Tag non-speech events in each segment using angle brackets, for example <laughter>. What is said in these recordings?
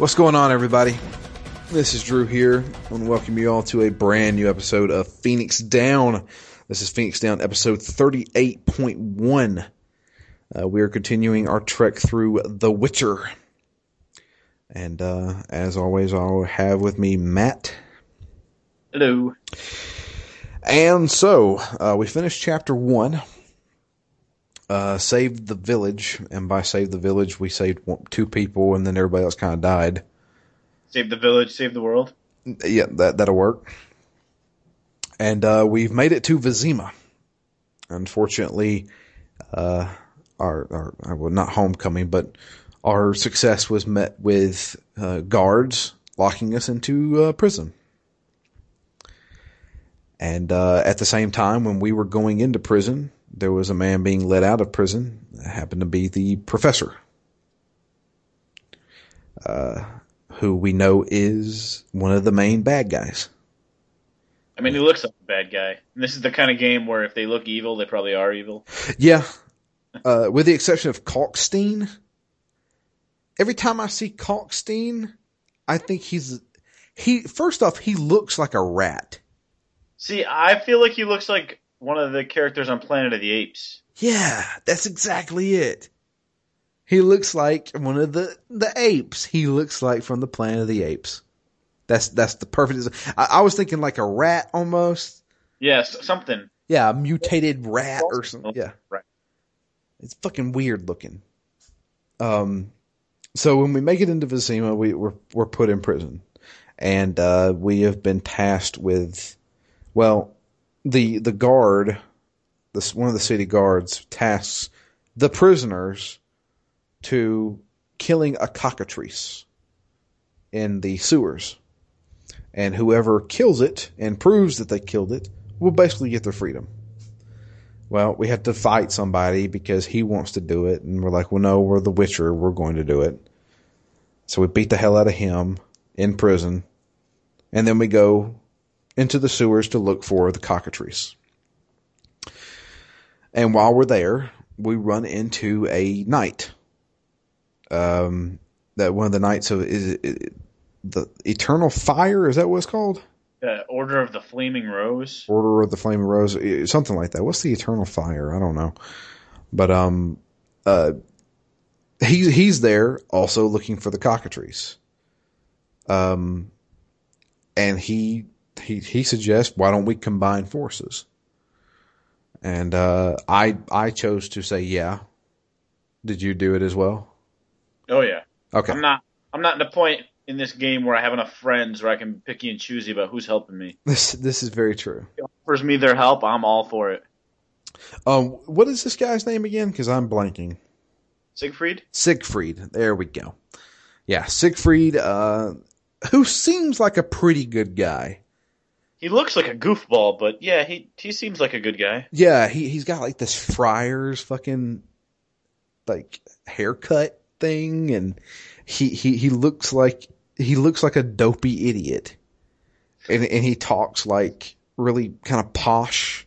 What's going on, everybody? This is Drew here. I want to welcome you all to a brand new episode of Phoenix Down. This is Phoenix Down, episode 38.1. Uh, we are continuing our trek through The Witcher. And uh, as always, I'll have with me Matt. Hello. And so, uh, we finished chapter one. Uh, saved the village, and by saved the village, we saved one, two people, and then everybody else kind of died. Save the village, save the world. Yeah, that that'll work. And uh, we've made it to Vizima. Unfortunately, uh, our, our well, not homecoming, but our success was met with uh, guards locking us into uh, prison. And uh, at the same time, when we were going into prison, there was a man being let out of prison. It happened to be the professor, uh, who we know is one of the main bad guys. I mean, he looks like a bad guy. And this is the kind of game where if they look evil, they probably are evil. Yeah, uh, with the exception of Kalkstein. Every time I see Kalkstein, I think he's he. First off, he looks like a rat. See, I feel like he looks like one of the characters on Planet of the Apes. Yeah, that's exactly it. He looks like one of the the apes. He looks like from the Planet of the Apes. That's that's the perfect. I, I was thinking like a rat almost. Yes, something. Yeah, a mutated rat or something. Yeah, Right. it's fucking weird looking. Um, so when we make it into Vizima, we we're we're put in prison, and uh, we have been tasked with, well, the the guard, this one of the city guards tasks the prisoners to killing a cockatrice in the sewers, and whoever kills it and proves that they killed it will basically get their freedom. Well, we have to fight somebody because he wants to do it, and we're like, well, no, we're the Witcher, we're going to do it. So we beat the hell out of him in prison, and then we go into the sewers to look for the cockatrice. And while we're there, we run into a knight. Um, that one of the knights of is it, the Eternal Fire? Is that what it's called? Uh, Order of the Flaming Rose. Order of the Flaming Rose, something like that. What's the Eternal Fire? I don't know, but um, uh, he's he's there also looking for the cockatrice. Um, and he he he suggests why don't we combine forces? And uh, I I chose to say yeah. Did you do it as well? Oh yeah. Okay. I'm not. I'm not in the point in this game where I have enough friends where I can picky and choosy about who's helping me. This this is very true. If it offers me their help, I'm all for it. Um, what is this guy's name again? Because I'm blanking. Siegfried. Siegfried. There we go. Yeah, Siegfried, uh, who seems like a pretty good guy. He looks like a goofball, but yeah, he he seems like a good guy. Yeah, he he's got like this friar's fucking like haircut thing, and he he he looks like he looks like a dopey idiot, and and he talks like really kind of posh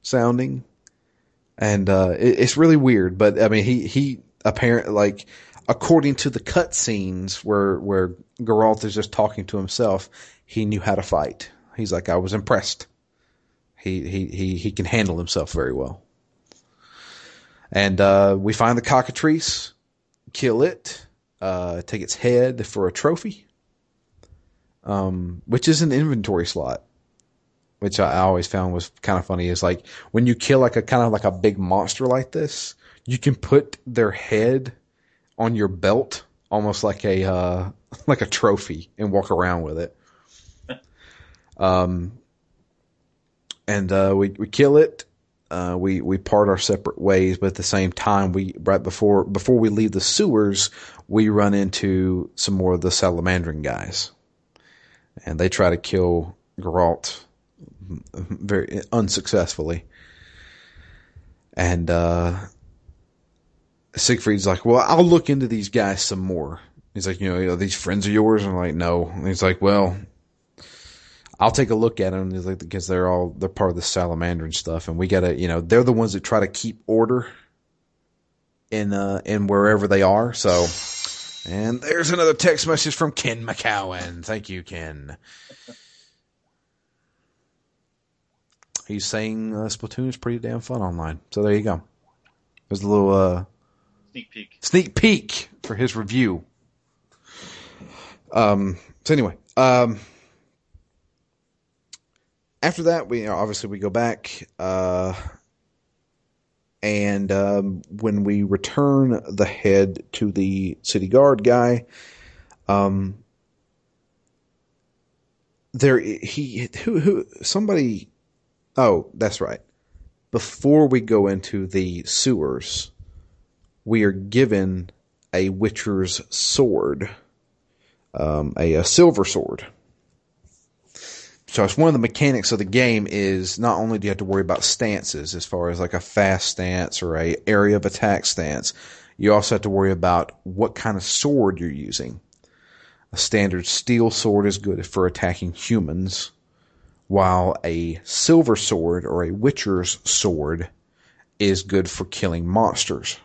sounding, and uh, it, it's really weird. But I mean, he he apparently like according to the cutscenes where where Geralt is just talking to himself, he knew how to fight. He's like, I was impressed. He he he he can handle himself very well. And uh, we find the cockatrice, kill it, uh, take its head for a trophy, um, which is an inventory slot. Which I always found was kind of funny. Is like when you kill like a kind of like a big monster like this, you can put their head on your belt, almost like a uh, <laughs> like a trophy, and walk around with it. Um, and uh, we we kill it. Uh, we we part our separate ways, but at the same time, we right before before we leave the sewers, we run into some more of the salamandering guys, and they try to kill Geralt very unsuccessfully. And uh, Siegfried's like, "Well, I'll look into these guys some more." He's like, "You know, are these friends of yours?" I'm like, "No." And he's like, "Well." I'll take a look at them because they're all they're part of the salamander and stuff, and we gotta you know they're the ones that try to keep order in uh in wherever they are. So And there's another text message from Ken McCowan. Thank you, Ken. He's saying uh, Splatoon is pretty damn fun online. So there you go. There's a little uh, Sneak peek. sneak peek for his review. Um. So anyway, um, after that, we you know, obviously we go back, uh, and um, when we return the head to the city guard guy, um, there he who who somebody. Oh, that's right. Before we go into the sewers, we are given a Witcher's sword, um, a, a silver sword. So it's one of the mechanics of the game is not only do you have to worry about stances as far as like a fast stance or a area of attack stance, you also have to worry about what kind of sword you're using. A standard steel sword is good for attacking humans, while a silver sword or a Witcher's sword is good for killing monsters.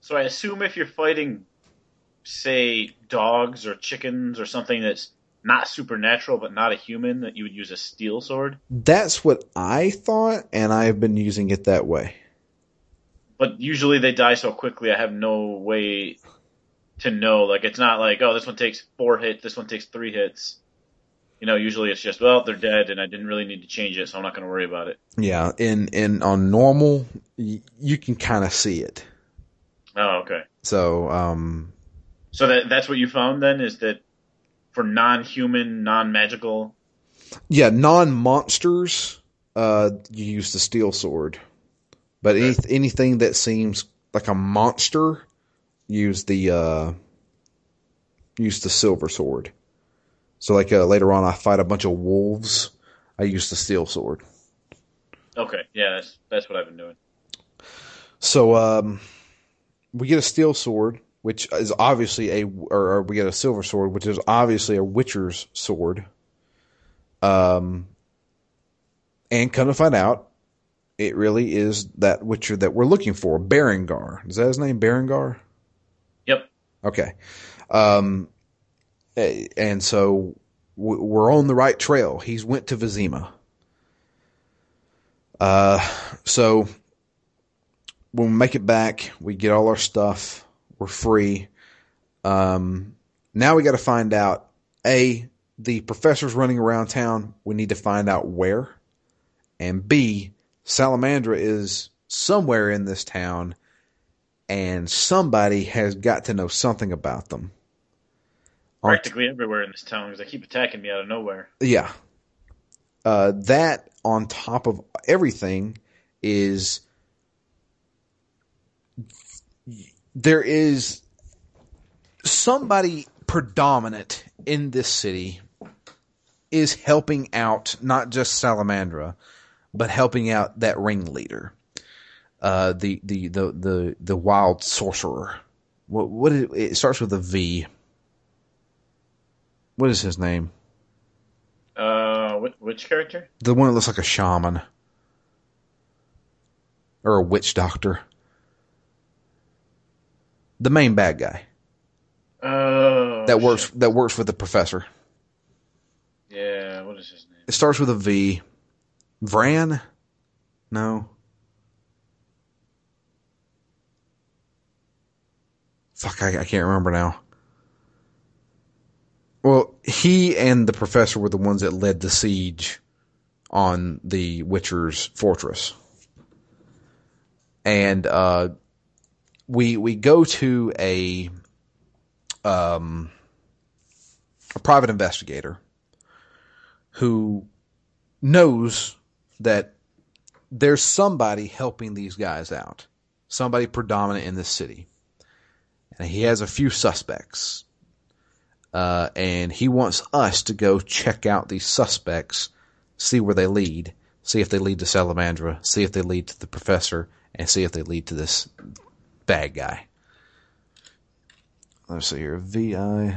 So I assume if you're fighting, say, dogs or chickens or something that's not supernatural but not a human, that you would use a steel sword. That's what I thought, and I have been using it that way. But usually they die so quickly, I have no way to know. Like it's not like, oh, this one takes four hits, this one takes three hits. You know, usually it's just, well, they're dead, and I didn't really need to change it, so I'm not going to worry about it. Yeah, in in on normal, y- you can kind of see it. Oh, okay. So, um, So that that's what you found then is that for non-human, non-magical. yeah, non monsters, uh, you use the steel sword, but any, anything that seems like a monster, use the uh, use the silver sword. So, like uh, later on, I fight a bunch of wolves. I use the steel sword. Okay, yeah, that's that's what I've been doing. So um, we get a steel sword, which is obviously a, or, or we get a silver sword, which is obviously a Witcher's sword. Um, and come to find out, it really is that Witcher that we're looking for, Berengar. Is that his name, Berengar? Yep. Okay. Um, and so we're on the right trail. He's went to Vizima. Uh, so when we make it back, we get all our stuff. We're free. Um, now we got to find out a the professor's running around town. We need to find out where, and b Salamandra is somewhere in this town, and somebody has got to know something about them. Practically everywhere in this town because they keep attacking me out of nowhere. yeah. Uh, that on top of everything is there is somebody predominant in this city is helping out not just Salamandra, but helping out that ringleader, uh, the, the the the the wild sorcerer. What what is, it starts with a V. What is his name? Uh, which, which character? The one that looks like a shaman. Or a witch doctor. The main bad guy. Oh, That works shit. that works with the professor. Yeah, what is his name? It starts with a V. Vran? No. Fuck, I, I can't remember now. Well, he and the professor were the ones that led the siege on the Witcher's fortress. And uh, we we go to a um, a private investigator who knows that there's somebody helping these guys out, somebody predominant in this city. And he has a few suspects. Uh, and he wants us to go check out these suspects, see where they lead, see if they lead to Salamandra, see if they lead to the professor, and see if they lead to this bad guy. Let's see here. VI.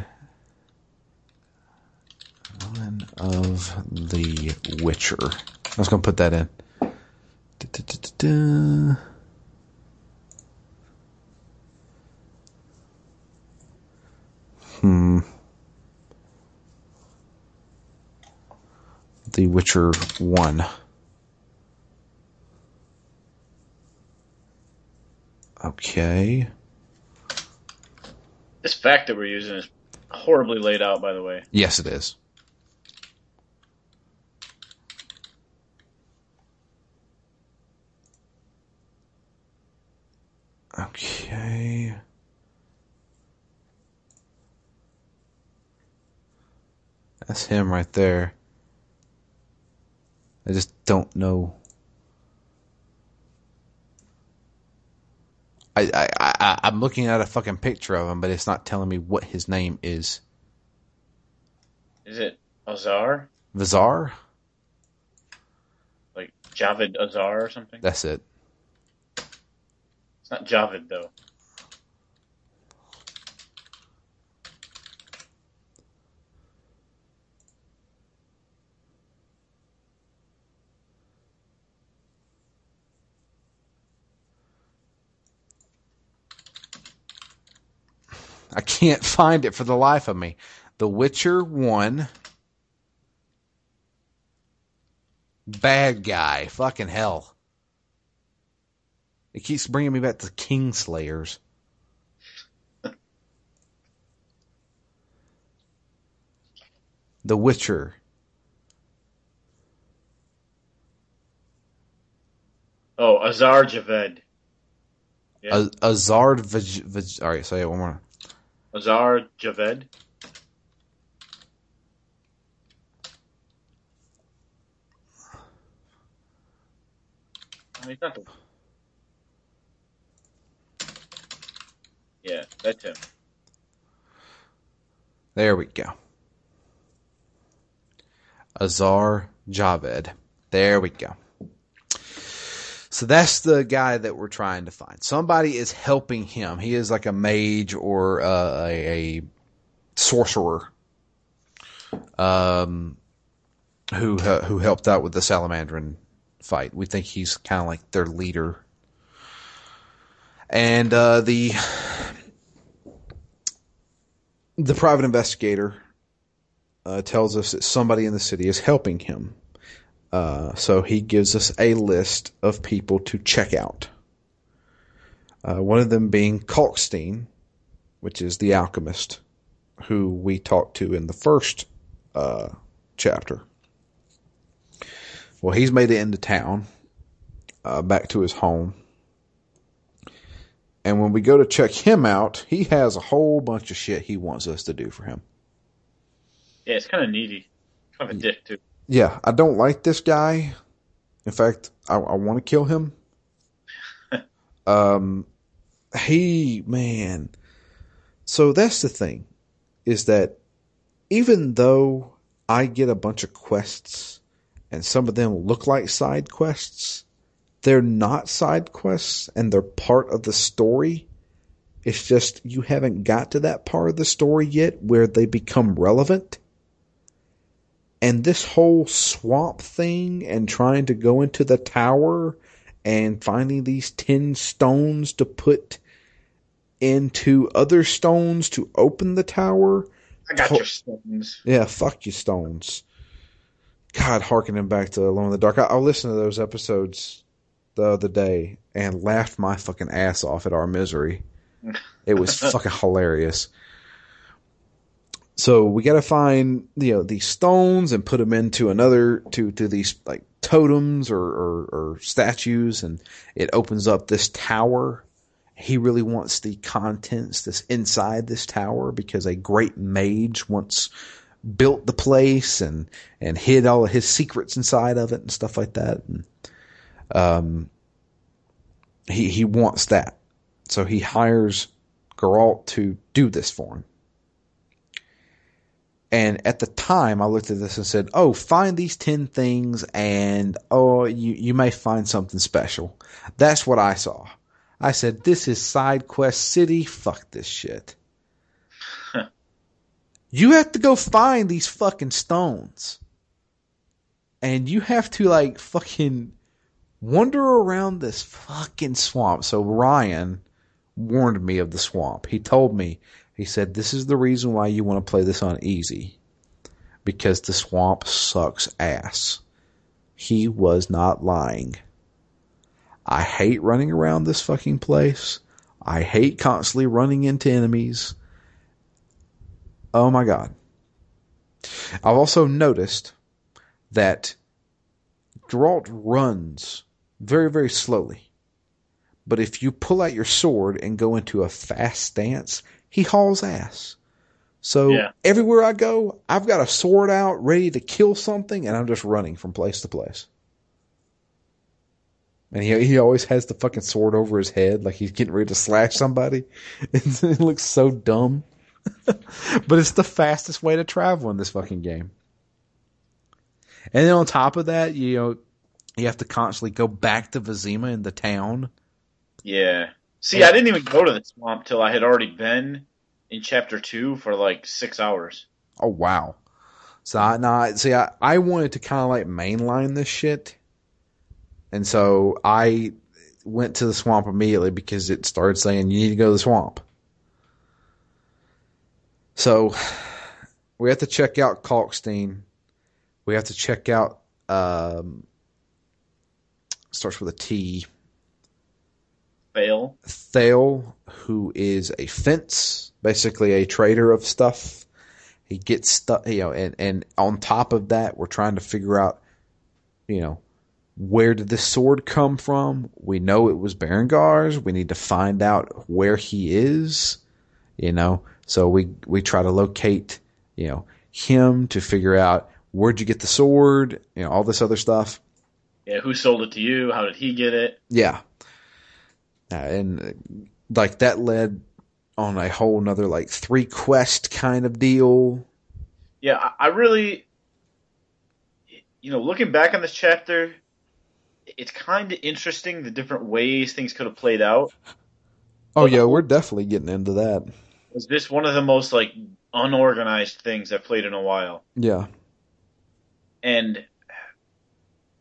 One of the Witcher. I was going to put that in. Da-da-da-da-da. Hmm. The Witcher 1. Okay. This fact that we're using is horribly laid out, by the way. Yes, it is. Okay. That's him right there. I just don't know. I, I, I, I'm looking at a fucking picture of him, but it's not telling me what his name is. Is it Azar? Vizar? Like Javed Azar or something? That's it. It's not Javed though. I can't <laughs> find it for the life of me. The Witcher 1. Bad guy. Fucking hell. It keeps bringing me back to Kingslayers. the Witcher. Oh, Azar Javed. Yeah. A- Azard Vij- Vij- All right, say it one more. Azar Javed. Oh. Yeah, that's him. There we go. Azar Javed. There we go. So that's the guy that we're trying to find. Somebody is helping him. He is like a mage or uh, a, a sorcerer, um, who uh, who helped out with the Salamandran fight. We think he's kind of like their leader. And uh, the the private investigator uh, tells us that somebody in the city is helping him. Uh, so he gives us a list of people to check out. Uh, one of them being Kalkstein, which is the alchemist who we talked to in the first uh, chapter. Well, he's made it into town, uh, back to his home. And when we go to check him out, he has a whole bunch of shit he wants us to do for him. Yeah, it's kind of needy. Kind of a dick too. Yeah, I don't like this guy. In fact, I, I want to kill him. <laughs> um, he, man. So that's the thing, is that even though I get a bunch of quests and some of them look like side quests, they're not side quests and they're part of the story. It's just you haven't got to that part of the story yet where they become relevant. And this whole swamp thing and trying to go into the tower and finding these 10 stones to put into other stones to open the tower. I got To- your stones. Yeah, fuck your stones. God, harkening back to Alone in the Dark. I, I listened to those episodes the other day and laughed my fucking ass off at our misery. <laughs> It was fucking hilarious. So we got to find you know these stones and put them into another to to these like totems or, or or statues, and it opens up this tower. He really wants the contents that's inside this tower because a great mage once built the place and and hid all of his secrets inside of it and stuff like that. And um, he he wants that, so he hires Geralt to do this for him. And at the time, I looked at this and said, "Oh, find these ten things, and oh, you you may find something special." That's what I saw. I said, "This is side quest city. Fuck this shit." you have to go find these fucking stones, and you have to like fucking wander around this fucking swamp. So Ryan warned me of the swamp. He told me He said, This is the reason why you want to play this on easy. Because the swamp sucks ass. He was not lying. I hate running around this fucking place. I hate constantly running into enemies. Oh my god. I've also noticed that Geralt runs very, very slowly. But if you pull out your sword and go into a fast stance, he hauls ass. So Yeah. everywhere I go, I've got a sword out ready to kill something and I'm just running from place to place. And he he always has the fucking sword over his head like he's getting ready to slash somebody. <laughs> It looks so dumb. <laughs> but it's the fastest way to travel in this fucking game. And then on top of that, you know, you have to constantly go back to Vizima in the town. Yeah. See, I didn't even go to the swamp till I had already been in chapter two for like six hours. Oh wow! So I nah, see, I, I wanted to kind of like mainline this shit, and so I went to the swamp immediately because it started saying you need to go to the swamp. So we have to check out Kalkstein. We have to check out um, starts with a T. Fail. Thale, who is a fence, basically a trader of stuff. He gets stuff, you know, and, and on top of that, we're trying to figure out, you know, where did this sword come from? We know it was Berengar's. We need to find out where he is, you know. So we we try to locate, you know, him to figure out where'd you get the sword, you know, all this other stuff. Yeah, who sold it to you? How did he get it? Yeah. Uh, and uh, like that led on a whole nother like three quest kind of deal. Yeah, I, I really, you know, looking back on this chapter, it's kind of interesting the different ways things could have played out. Oh yeah, we're definitely getting into that. Was this one of the most like unorganized things I've played in a while? Yeah. And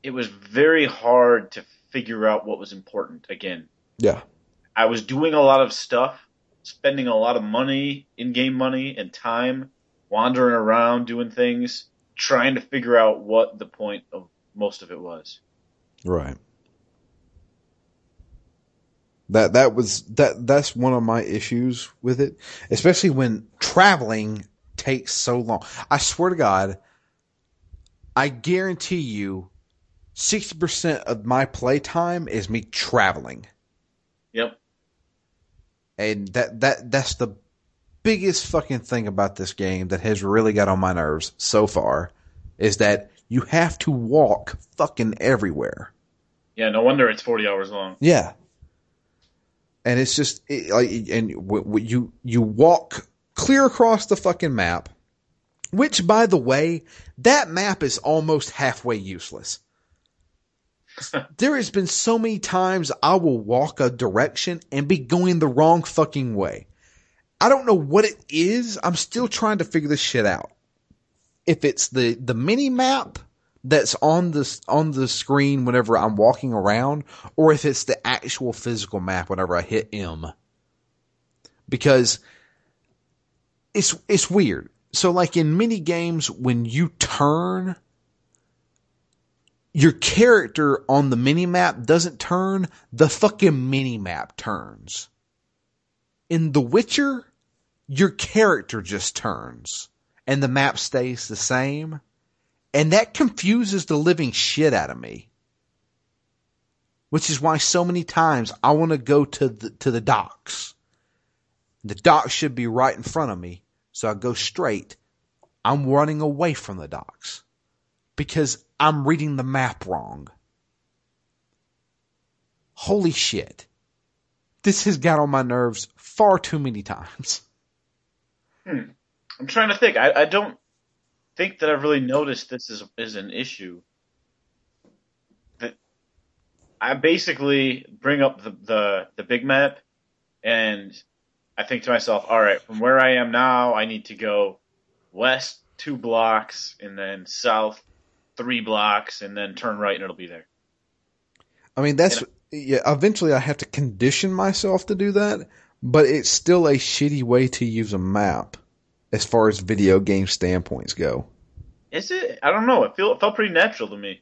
it was very hard to figure out what was important again. Yeah. I was doing a lot of stuff, spending a lot of money, in-game money and time, wandering around doing things, trying to figure out what the point of most of it was. Right. That that was that that's one of my issues with it, especially when traveling takes so long. I swear to God, I guarantee you, sixty percent of my playtime is me traveling. Yep. and that that that's the biggest fucking thing about this game that has really got on my nerves so far is that you have to walk fucking everywhere. Yeah, no wonder it's 40 hours long. Yeah, and it's just it, like and w- w- you you walk clear across the fucking map, which by the way, that map is almost halfway useless. <laughs> there has been so many times I will walk a direction and be going the wrong fucking way. I don't know what it is. I'm still trying to figure this shit out. If it's the the mini map that's on the on the screen whenever I'm walking around, or if it's the actual physical map whenever I hit M. Because it's it's weird. So like in mini games, when you turn, your character on the mini map doesn't turn, the fucking mini map turns. In The Witcher, your character just turns and the map stays the same. And that confuses the living shit out of me. Which is why so many times I want to go to the, to the docks. The docks should be right in front of me. So I go straight. I'm running away from the docks because I'm reading the map wrong. Holy shit. This has got on my nerves far too many times. Hmm. I'm trying to think. I, I don't think that I've really noticed this is is an issue. That I basically bring up the, the the big map, and I think to myself, all right, from where I am now, I need to go west two blocks, and then south three blocks, and then turn right, and it'll be there. I mean, that's, yeah, eventually I have to condition myself to do that, but it's still a shitty way to use a map as far as video game standpoints go. Is it? I don't know. It feel it felt pretty natural to me.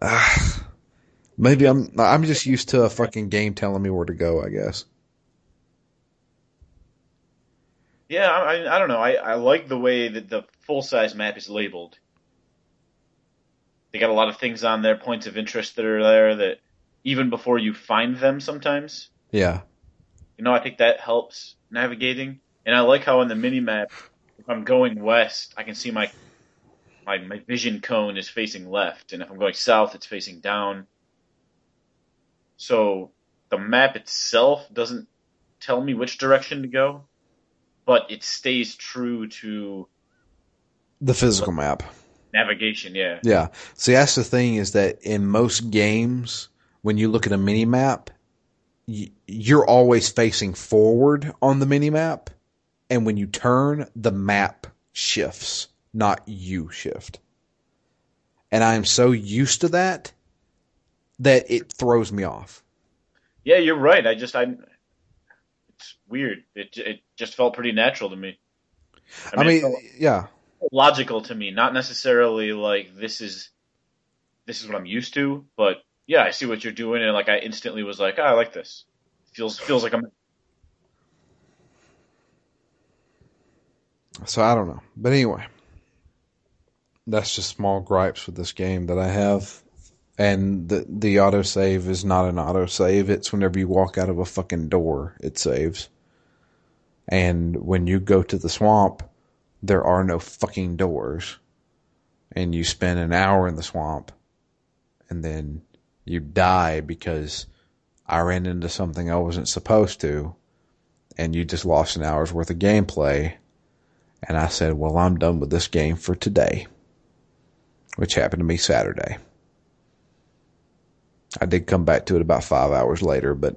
Ah, <sighs> maybe I'm I'm just used to a fucking game telling me where to go. I guess. Yeah, I, I, I don't know. I, I like the way that the full size map is labeled. They got a lot of things on there, points of interest that are there that even before you find them sometimes. Yeah. You know, I think that helps navigating. And I like how on the mini map, if I'm going west, I can see my my my vision cone is facing left, and if I'm going south, it's facing down. So the map itself doesn't tell me which direction to go, but it stays true to The physical map. Navigation. Yeah, Yeah. See, that's the thing is that in most games, when you look at a mini map, you're always facing forward on the mini map, and when you turn, the map shifts, not you shift. And I am so used to that that it throws me off. yeah, you're right. I just I. It's weird. It it just felt pretty natural to me. I mean, it felt yeah, logical to me, not necessarily like this is this is what I'm used to, but yeah, I see what you're doing, and like I instantly was like, oh, I like this. Feels feels like I'm So I don't know. But anyway, that's just small gripes with this game that I have. And the the autosave is not an autosave. It's whenever you walk out of a fucking door, it saves. And when you go to the swamp, there are no fucking doors. And you spend an hour in the swamp and then you die because I ran into something I wasn't supposed to and you just lost an hour's worth of gameplay and I said, well, I'm done with this game for today, which happened to me Saturday. I did come back to it about five hours later, but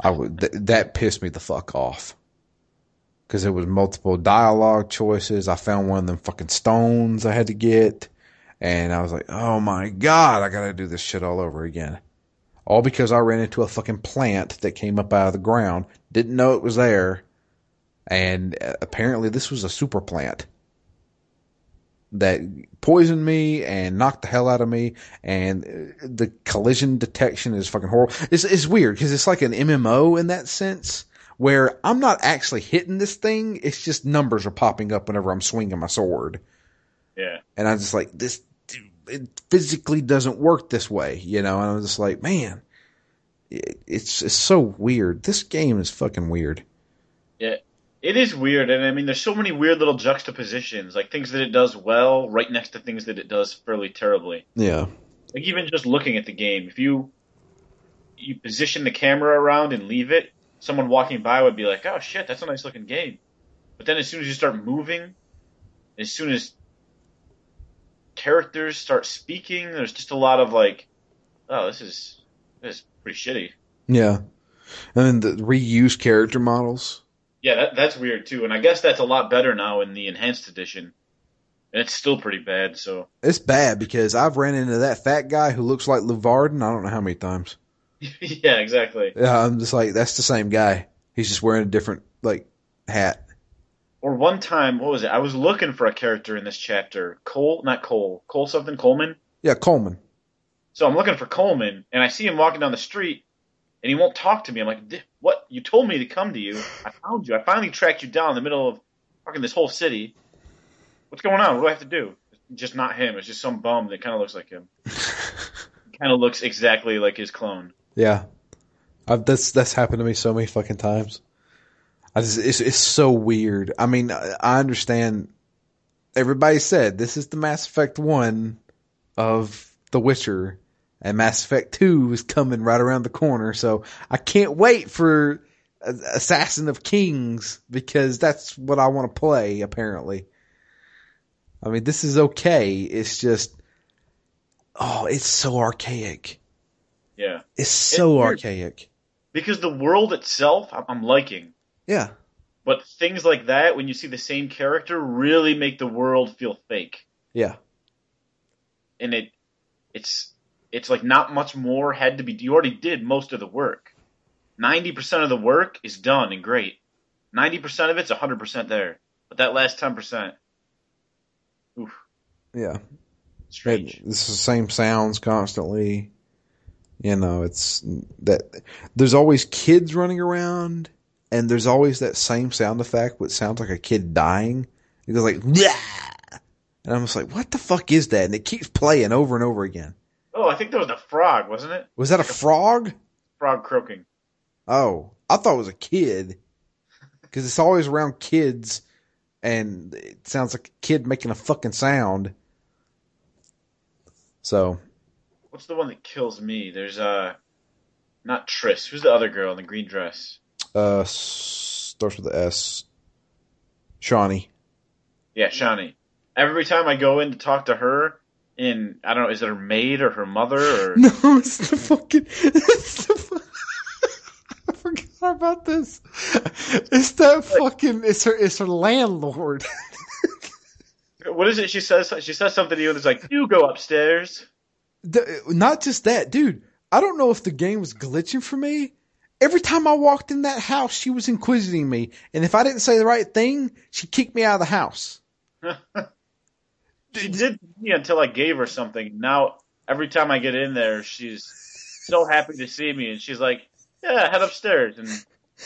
I would, th- that pissed me the fuck off. Cause it was multiple dialogue choices. I found one of them fucking stones I had to get. And I was like, oh my God, I gotta do this shit all over again. All because I ran into a fucking plant that came up out of the ground. Didn't know it was there and uh, apparently this was a super plant that poisoned me and knocked the hell out of me and uh, the collision detection is fucking horrible it's, it's weird because it's like an mmo in that sense where i'm not actually hitting this thing it's just numbers are popping up whenever i'm swinging my sword yeah. and i'm just like this it physically doesn't work this way you know and i'm just like man it, it's it's so weird this game is fucking weird Yeah. It is weird, and I mean, there's so many weird little juxtapositions, like things that it does well, right next to things that it does fairly terribly. yeah Like even just looking at the game, if you you position the camera around and leave it, someone walking by would be like, "Oh shit, that's a nice looking game." But then as soon as you start moving, as soon as characters start speaking, there's just a lot of like, "Oh, this is this is pretty shitty." Yeah. And then the reuse character models. Yeah, that, that's weird too, and I guess that's a lot better now in the enhanced edition. And it's still pretty bad, so It's bad because I've ran into that fat guy who looks like Leuvaarden I don't know how many times. <laughs> yeah, exactly. Yeah, I'm just like, that's the same guy. He's just wearing a different, like, hat. Or one time, what was it? I was looking for a character in this chapter. Cole, not Cole. Cole something? Coleman? Yeah, Coleman. So I'm looking for Coleman, and I see him walking down the street, and he won't talk to me. I'm like, "Di- what? You told me to come to you. I found you. I finally tracked you down in the middle of fucking this whole city. What's going on? What do I have to do? Just not him. It's just some bum that kind of looks like him. <laughs> kind of looks exactly like his clone. Yeah. I've, that's, that's happened to me so many fucking times. Just, it's, it's so weird. I mean, I understand everybody said this is the Mass Effect 1 of The Witcher and Mass Effect 2 is coming right around the corner. So I can't wait for Assassin of Kings because that's what I want to play apparently. I mean, this is okay. It's just, oh, it's so archaic. Yeah. It's so archaic. Because the world itself, I'm, I'm liking. Yeah. But things like that, when you see the same character, really make the world feel fake. Yeah. And it, it's, it's like not much more had to be. You already did most of the work. ninety percent of the work is done and great. Ninety percent of it's hundred percent there, but that last ten percent, oof, Yeah. strange. It- It's the same sounds constantly. You know, it's that there's always kids running around and there's always that same sound effect which sounds like a kid dying. It goes like "Blah!" and I'm just like, what the fuck is that? And it keeps playing over and over again. Oh, I think that was a frog, wasn't it? Was that a frog? Frog croaking. Oh, I thought it was a kid. Cause it's always around kids and it sounds like a kid making a fucking sound. So, What's the one that kills me? There's uh, not Triss. Who's the other girl in the green dress? uh, starts with the S. Shawnee. Yeah, Shani. Every time I go in to talk to her, in I don't know, is it her maid or her mother or <laughs> No, it's the fucking. It's the, fu- <laughs> I forgot about this. It's that fucking. It's her. It's her landlord. <laughs> what is it? She says she says something to you and it's like, "You go upstairs." The- not just that, dude. I don't know if the game was glitching for me. Every time I walked in that house, she was inquisiting me, and if I didn't say the right thing, she kicked me out of the house. <laughs> She did me until I gave her something. Now every time I get in there, she's so happy to see me, and she's like, "Yeah, head upstairs." And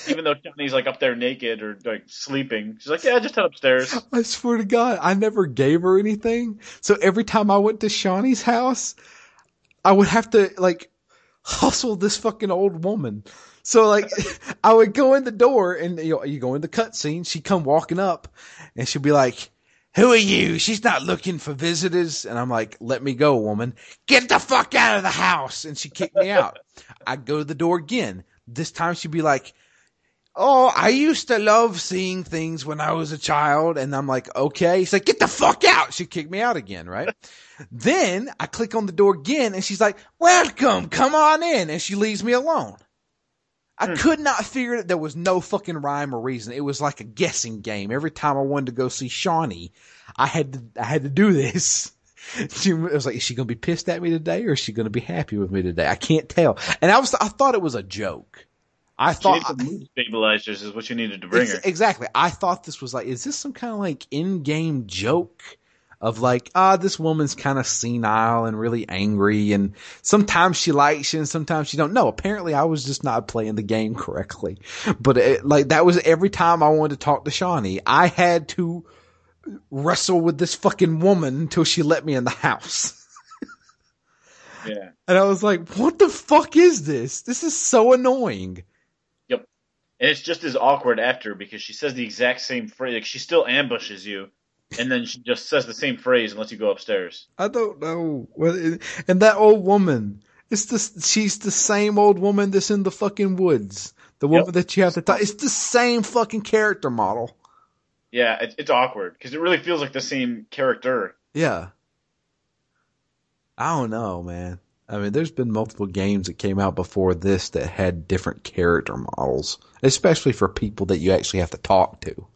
even though Shani's like up there naked or like sleeping, she's like, "Yeah, just head upstairs." I swear to God, I never gave her anything. So every time I went to Shawnee's house, I would have to like hustle this fucking old woman. So like <laughs> I would go in the door and you, know, you go in the cutscene, she'd come walking up and she'd be like, who are you? She's not looking for visitors. And I'm like, let me go, woman. Get the fuck out of the house. And she kicked me out. <laughs> I'd go to the door again. This time she'd be like, Oh, I used to love seeing things when I was a child. And I'm like, okay. She's like, get the fuck out. She kicked me out again, right? <laughs> then I click on the door again and she's like, welcome, come on in. And she leaves me alone. I hmm. could not figure that There was no fucking rhyme or reason. It was like a guessing game. Every time I wanted to go see Shawnee, I had to, I had to do this. <laughs> She was like, is she going to be pissed at me today or is she going to be happy with me today? I can't tell. And I was, I thought it was a joke. I thought, stabilizers is what you needed to bring her. Exactly. I thought this was like, is this some kind of like in-game joke of like, ah, this woman's kind of senile and really angry, and sometimes she likes you and sometimes she don't. No, apparently I was just not playing the game correctly. But it, like that was every time I wanted to talk to Shawnee, I had to wrestle with this fucking woman until she let me in the house. <laughs> Yeah. And I was like, what the fuck is this? This is so annoying. And it's just as awkward after because she says the exact same phrase. Like she still ambushes you, and then she just says the same phrase and lets you go upstairs. I don't know. And that old woman, it's the she's the same old woman that's in the fucking woods. The woman Yep. that you have to talk. It's the same fucking character model. Yeah, it, it's awkward because it really feels like the same character. Yeah. I don't know, man. I mean, there's been multiple games that came out before this that had different character models, especially for people that you actually have to talk to.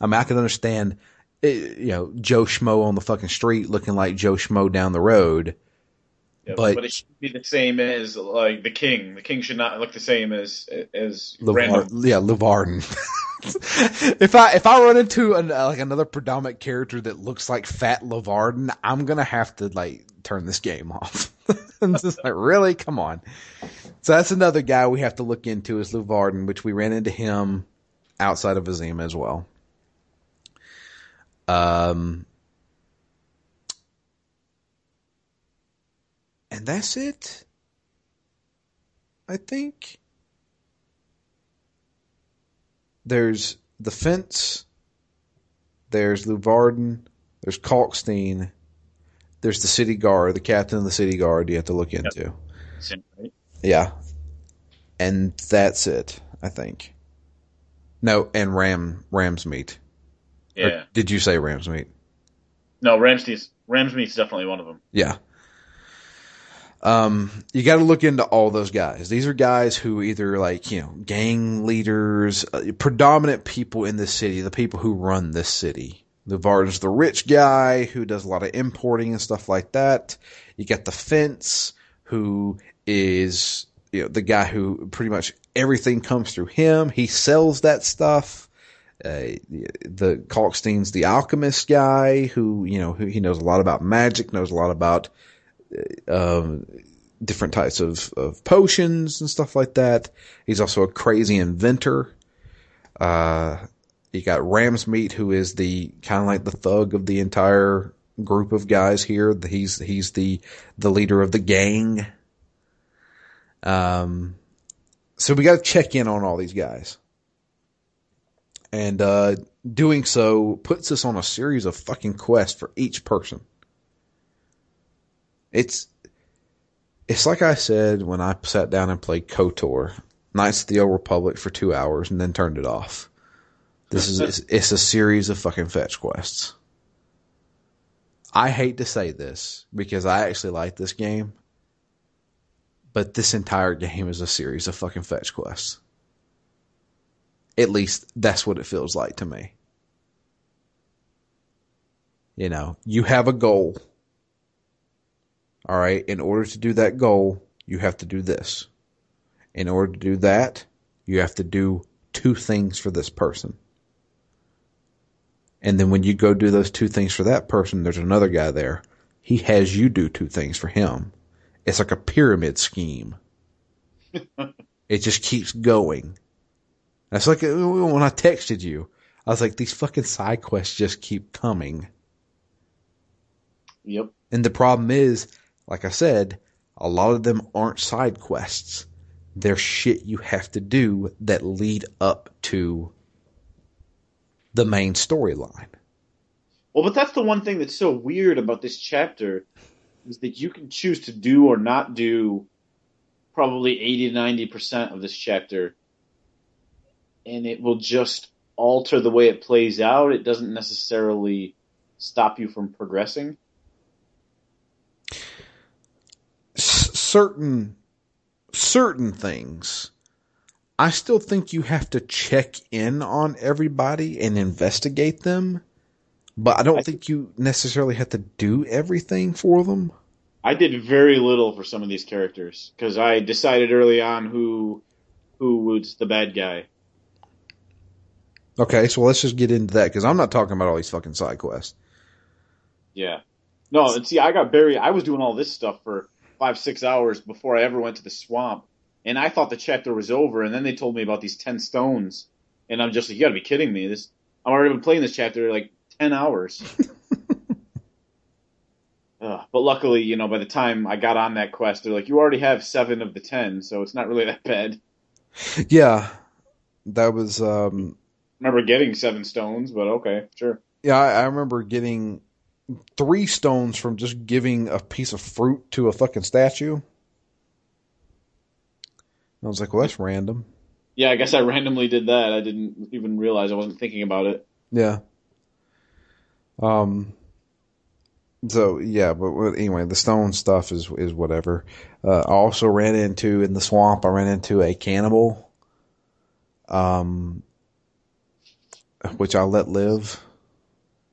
I mean, I can understand, eh, you know, Joe Schmo on the fucking street looking like Joe Schmo down the road. Yeah, But- but, it should be the same as like the king. The king should not look the same as as random. Yeah, Leuvaarden. <laughs> if I if I run into an, uh, like another predominant character that looks like Fat Leuvaarden, I'm gonna have to like turn this game off. <laughs> I'm just like, really? Come on. So that's another guy we have to look into is Leuvaarden, which we ran into him outside of Vizima as well. Um, and that's it. I think. There's the fence. There's Leuvaarden. There's Kalkstein. There's the city guard, the captain of the city guard. You have to look into. Right? Yeah, and that's it. I think. No, and Ram Ramsmead. Or Yeah. did you say Ramsmead? No, Rams Ramsmead's definitely one of them. Yeah. Um, you got to look into all those guys. These are guys who either like, you know, gang leaders, uh, predominant people in the city, the people who run this city. Leuvaarden's the rich guy who does a lot of importing and stuff like that. You got the fence who is, you know, the guy who pretty much everything comes through him. He sells that stuff. Uh, the Kalkstein's the alchemist guy who, you know, who he knows a lot about magic, knows a lot about, uh, um, different types of, of potions and stuff like that. He's also a crazy inventor. Uh, you got Ramsmead, who is the kind of like the thug of the entire group of guys here. He's he's the the leader of the gang. Um, so we got to check in on all these guys, and uh, doing so puts us on a series of fucking quests for each person. It's it's like I said when I sat down and played KOTOR, Knights of the Old Republic for two hours and then turned it off. This is it's, it's a series of fucking fetch quests. I hate to say this because I actually like this game, but this entire game is a series of fucking fetch quests. At least that's what it feels like to me. You know, you have a goal. All right. In order to do that goal, you have to do this. In order to do that, you have to do two things for this person. And then when you go do those two things for that person, there's another guy there. He has you do two things for him. It's like a pyramid scheme. <laughs> it just keeps going. That's like when I texted you. I was like, these fucking side quests just keep coming. Yep. And the problem is, like I said, a lot of them aren't side quests. They're shit you have to do that lead up to the main storyline. Well, but that's the one thing that's so weird about this chapter is that you can choose to do or not do probably 80 to 90% of this chapter and it will just alter the way it plays out. It doesn't necessarily stop you from progressing. S- certain certain things I still think you have to check in on everybody and investigate them, but I don't I think you necessarily have to do everything for them. I did very little for some of these characters because I decided early on who who was the bad guy. Okay, so let's just get into that because I'm not talking about all these fucking side quests. Yeah, no, and see, I got buried. I was doing all this stuff for five, six hours before I ever went to the swamp and I thought the chapter was over, and then they told me about these ten stones, and I'm just like, you got to be kidding me! This I've already been playing this chapter like ten hours. <laughs> but luckily, you know, by the time I got on that quest, they're like, you already have seven of the ten, so it's not really that bad. Yeah, that was. um Remember getting seven stones, but okay, sure. Yeah, I, I remember getting three stones from just giving a piece of fruit to a fucking statue. I was like, well, that's random. Yeah, I guess I randomly did that. I didn't even realize I wasn't thinking about it. Yeah. Um. So yeah, but anyway, the stone stuff is is whatever. Uh, I also ran into in the swamp. I ran into a cannibal. Um. Which I let live.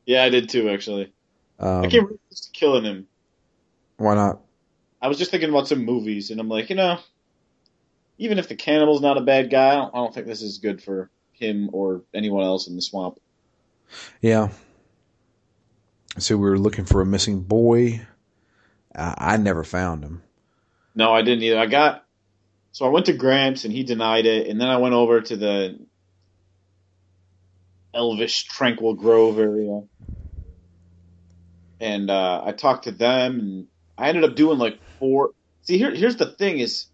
Yeah, I did too. Actually, um, I to killing him. Why not? I was just thinking about some movies, and I'm like, you know, even if the cannibal's not a bad guy, I don't, I don't think this is good for him or anyone else in the swamp. Yeah. So we were looking for a missing boy. I, I never found him. No, I didn't either. I got so I went to Gramps and he denied it, and then I went over to the Elvish Tranquil Grove area, and uh, I talked to them, and I ended up doing like four. See, here, here's the thing: is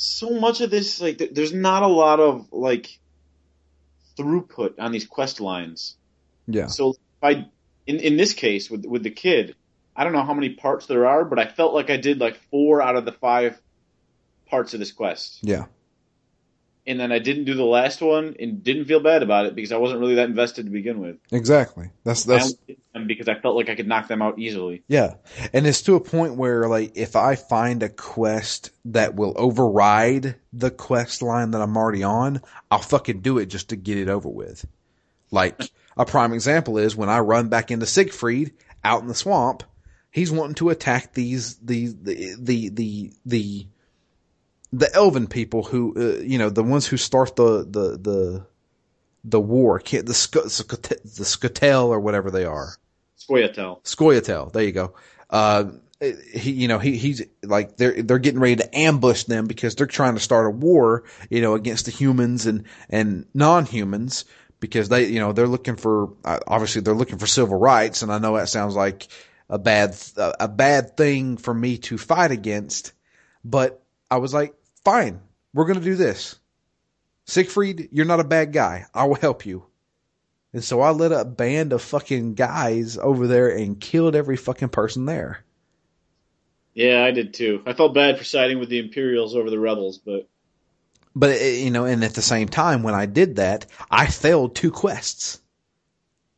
so much of this like there's not a lot of like throughput on these quest lines. Yeah. So I in in this case with with the kid, I don't know how many parts there are, but I felt like I did like four out of the five parts of this quest. Yeah and then I didn't do the last one and didn't feel bad about it because I wasn't really that invested to begin with. Exactly. That's that's because I felt like I could knock them out easily. Yeah. And it's to a point where like if I find a quest that will override the quest line that I'm already on, I'll fucking do it just to get it over with. Like a prime example is when I run back into Siegfried out in the swamp, he's wanting to attack these the the the the, the the elven people who uh, you know the ones who start the the the the war, the the Scoia'tael or whatever they are. Scoia'tael. Scoia'tael. There you go. Uh, he, you know, he, he's like they're they're getting ready to ambush them because they're trying to start a war, you know, against the humans and and non-humans because they, you know, they're looking for uh, obviously they're looking for civil rights, and I know that sounds like a bad a bad thing for me to fight against, but I was like, fine, we're gonna do this. Siegfried, you're not a bad guy. I will help you. And so I led a band of fucking guys over there and killed every fucking person there. Yeah, I did too. I felt bad for siding with the Imperials over the rebels, but but eh, you know, and at the same time, when I did that, I failed two quests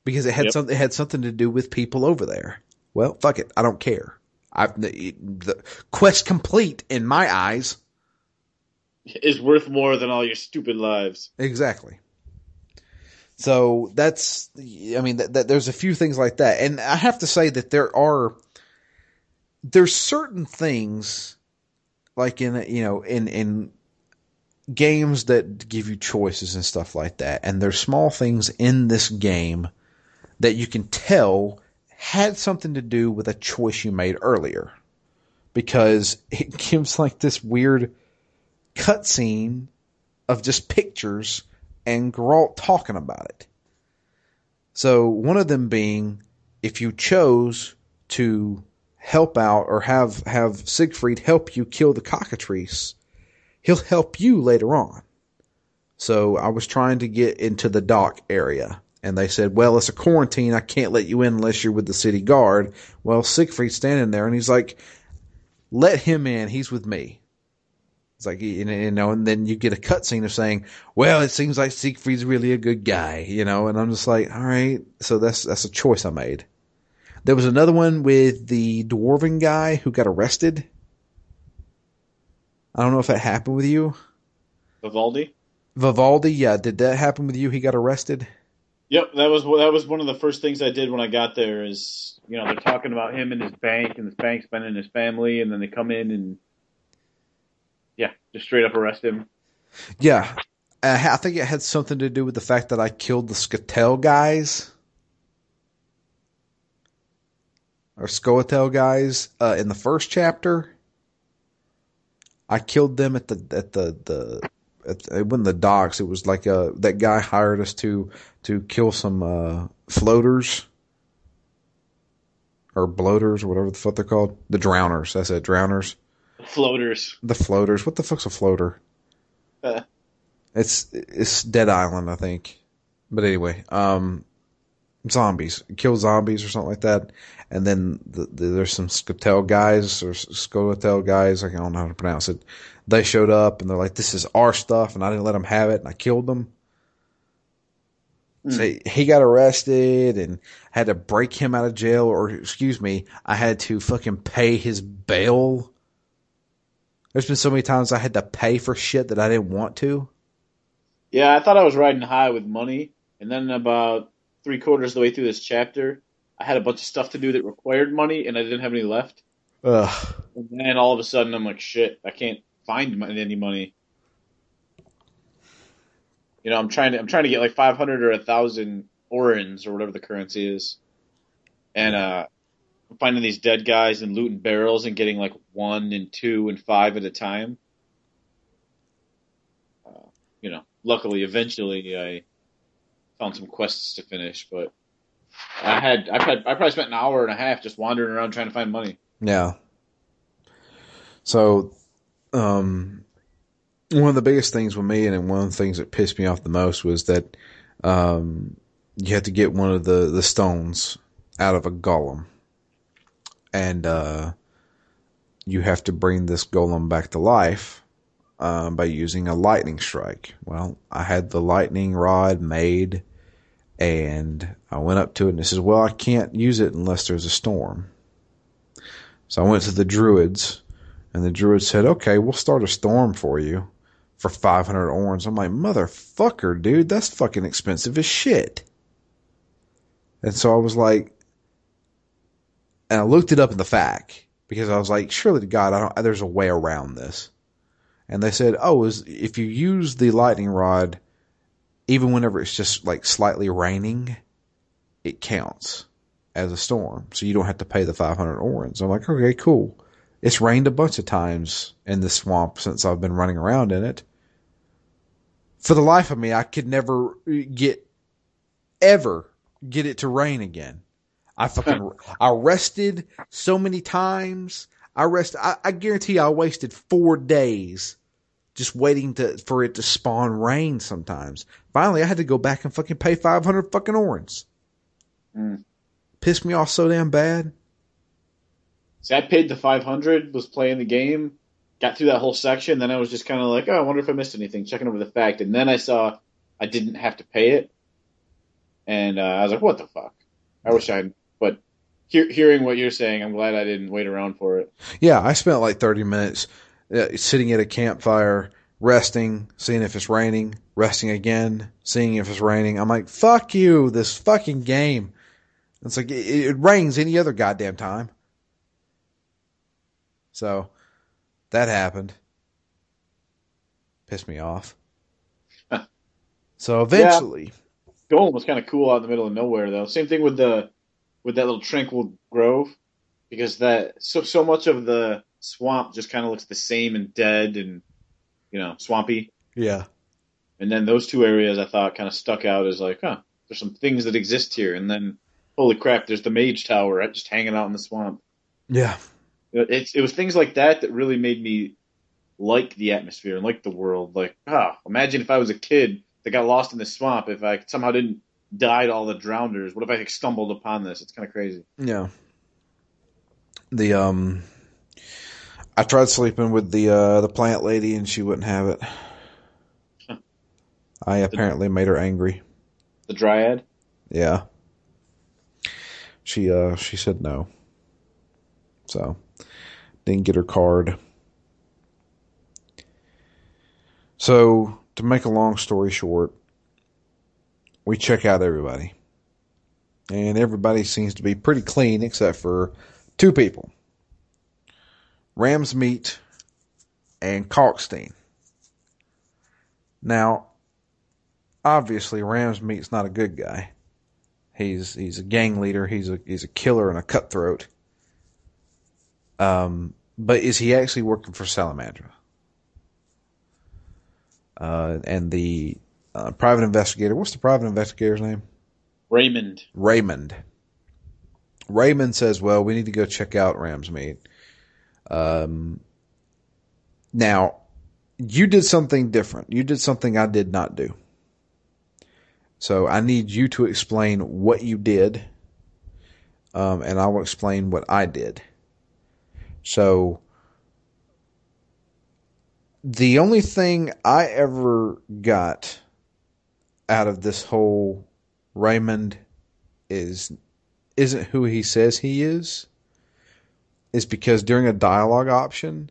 because it had yep. something it had something to do with people over there. Well, fuck it, I don't care. I the, the quest complete in my eyes is worth more than all your stupid lives. Exactly. So that's, I mean, that, that, there's a few things like that, and I have to say that there are there's certain things like in you know in in games that give you choices and stuff like that and there's small things in this game that you can tell had something to do with a choice you made earlier because it <laughs> gives like this weird cutscene of just pictures and Geralt talking about it. So one of them being if you chose to help out or have have Siegfried help you kill the cockatrice, he'll help you later on. So I was trying to get into the dock area and they said, well, it's a quarantine. I can't let you in unless you're with the city guard. Well, Siegfried's standing there and he's like, let him in. He's with me. It's like, you know, and then you get a cutscene of saying, well, it seems like Siegfried's really a good guy, you know, and I'm just like, all right. So that's, that's a choice I made. There was another one with the dwarven guy who got arrested. I don't know if that happened with you. Vivaldi. Vivaldi, yeah. Did that happen with you? He got arrested. Yep, that was that was one of the first things I did when I got there. Is you know they're talking about him and his bank and his bank spending his family, and then they come in and yeah, just straight up arrest him. Yeah, I think it had something to do with the fact that I killed the Scoia'tael guys. or Scoia'tael guys uh, in the first chapter. I killed them at the at the the the, when the docks. It was like uh that guy hired us to to kill some uh, floaters or bloaters or whatever the fuck they're called. The drowners. That's it. Drowners. Floaters. The floaters. What the fuck's a floater? Uh. It's it's Dead Island, I think. But anyway, um, zombies, kill zombies or something like that. And then the, the, there's some Scoia'tael guys or Scoia'tael guys, I don't know how to pronounce it. They showed up and they're like, "This is our stuff," and I didn't let them have it, and I killed them. Mm. So he got arrested and had to break him out of jail, or excuse me, I had to fucking pay his bail. There's been so many times I had to pay for shit that I didn't want to. Yeah, I thought I was riding high with money, and then about three quarters of the way through this chapter, I had a bunch of stuff to do that required money, and I didn't have any left. Ugh. And then all of a sudden, I'm like, shit, I can't find any money. You know, I'm trying to I'm trying to get like 500 or a thousand orens or whatever the currency is, and uh, I'm finding these dead guys and looting barrels and getting like one and two and five at a time. Uh, you know, luckily, eventually, I found some quests to finish, but I had I've had I probably spent an hour and a half just wandering around trying to find money. Yeah. So, um, one of the biggest things with me, and one of the things that pissed me off the most was that um, you had to get one of the the stones out of a golem, and uh, you have to bring this golem back to life uh, by using a lightning strike. Well, I had the lightning rod made and I went up to it and it says, well, I can't use it unless there's a storm. So I went to the druids and the druid said, okay, we'll start a storm for you for 500 orens. I'm like, motherfucker, dude, that's fucking expensive as shit. And so I was like, and I looked it up in the fact because I was like, surely to God, I don't, there's a way around this. and they said, "Oh, is if you use the lightning rod, even whenever it's just like slightly raining, it counts as a storm, so you don't have to pay the 500 orens." I'm like, "Okay, cool." It's rained a bunch of times in the swamp since I've been running around in it. For the life of me, I could never get ever get it to rain again. I fucking <laughs> I rested so many times. I rest. I, I guarantee I wasted four days just waiting to for it to spawn rain. Sometimes, finally, I had to go back and fucking pay five hundred fucking orens. Mm. Pissed me off so damn bad. See, I paid the five hundred, was playing the game, got through that whole section, then I was just kind of like, oh, I wonder if I missed anything, checking over the fact, and then I saw I didn't have to pay it, and uh, I was like, what the fuck? I wish I'd. But hear, hearing what you're saying, I'm glad I didn't wait around for it. Yeah, I spent like 30 minutes uh, sitting at a campfire, resting, seeing if it's raining, resting again, seeing if it's raining. I'm like, fuck you, this fucking game. It's like, it, it rains any other goddamn time. So, that happened. Pissed me off. <laughs> so eventually, Golem was kind of cool out in the middle of nowhere, though. Same thing with the with that little tranquil grove, because that so so much of the swamp just kind of looks the same and dead and you know swampy. yeah, And then those two areas I thought kind of stuck out as like, huh, there's some things that exist here. And then, holy crap, there's the mage tower just hanging out in the swamp. yeah, It, it was things like that that really made me like the atmosphere and like the world. Like, ah, imagine if I was a kid that got lost in the swamp. If I somehow didn't die to all the drowners, what if I stumbled upon this? It's kind of crazy. yeah. The um, I tried sleeping with the uh the plant lady and she wouldn't have it. I apparently made her angry. The dryad. Yeah. She uh she said no. So didn't get her card. So to make a long story short, we check out everybody. And everybody seems to be pretty clean except for two people. Ramsmead and Kalkstein. Now, obviously Ramsmead's not a good guy. He's he's a gang leader. He's a he's a killer and a cutthroat. Um, but is he actually working for Salamandra? Uh, and the uh, private investigator. What's the private investigator's name? Raymond. Raymond. Raymond says, "Well, we need to go check out Ramsmead." Um, now, you did something different. You did something I did not do. So I need you to explain what you did, um, and I will explain what I did. So the only thing I ever got out of this whole Raymond is isn't who he says he is. Is because during a dialogue option,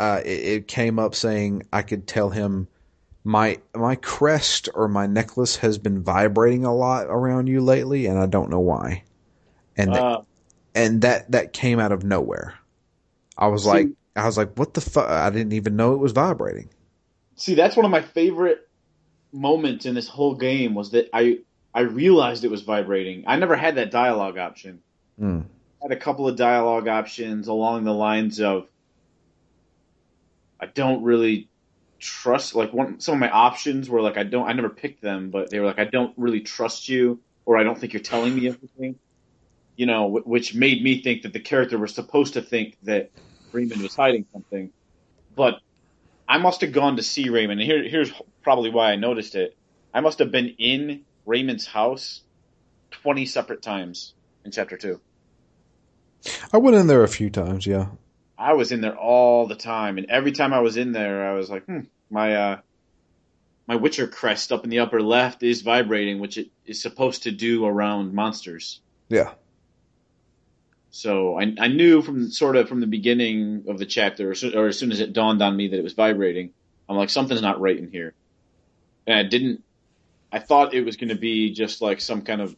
uh, it, it came up saying I could tell him my my crest or my necklace has been vibrating a lot around you lately, and I don't know why. And Uh, and that that came out of nowhere. I was See- like, I was like, what the fuck? I didn't even know it was vibrating. see, that's one of my favorite moments in this whole game was that I I realized it was vibrating. I never had that dialogue option. Mm. I had a couple of dialogue options along the lines of I don't really trust like one some of my options were like I don't I never picked them, but they were like I don't really trust you or I don't think you're telling me everything. You know, wh- which made me think that the character was supposed to think that Raymond was hiding something. But I must have gone to see Raymond, and here, here's probably why I noticed it. I must have been in Raymond's house 20 separate times in chapter 2. I went in there a few times, yeah. I was in there all the time, and every time I was in there, I was like, hmm, my uh, my Witcher crest up in the upper left is vibrating, which it is supposed to do around monsters. Yeah. So I, I knew from sort of from the beginning of the chapter, or, so, or as soon as it dawned on me that it was vibrating, I'm like, something's not right in here. And I didn't. I thought it was going to be just like some kind of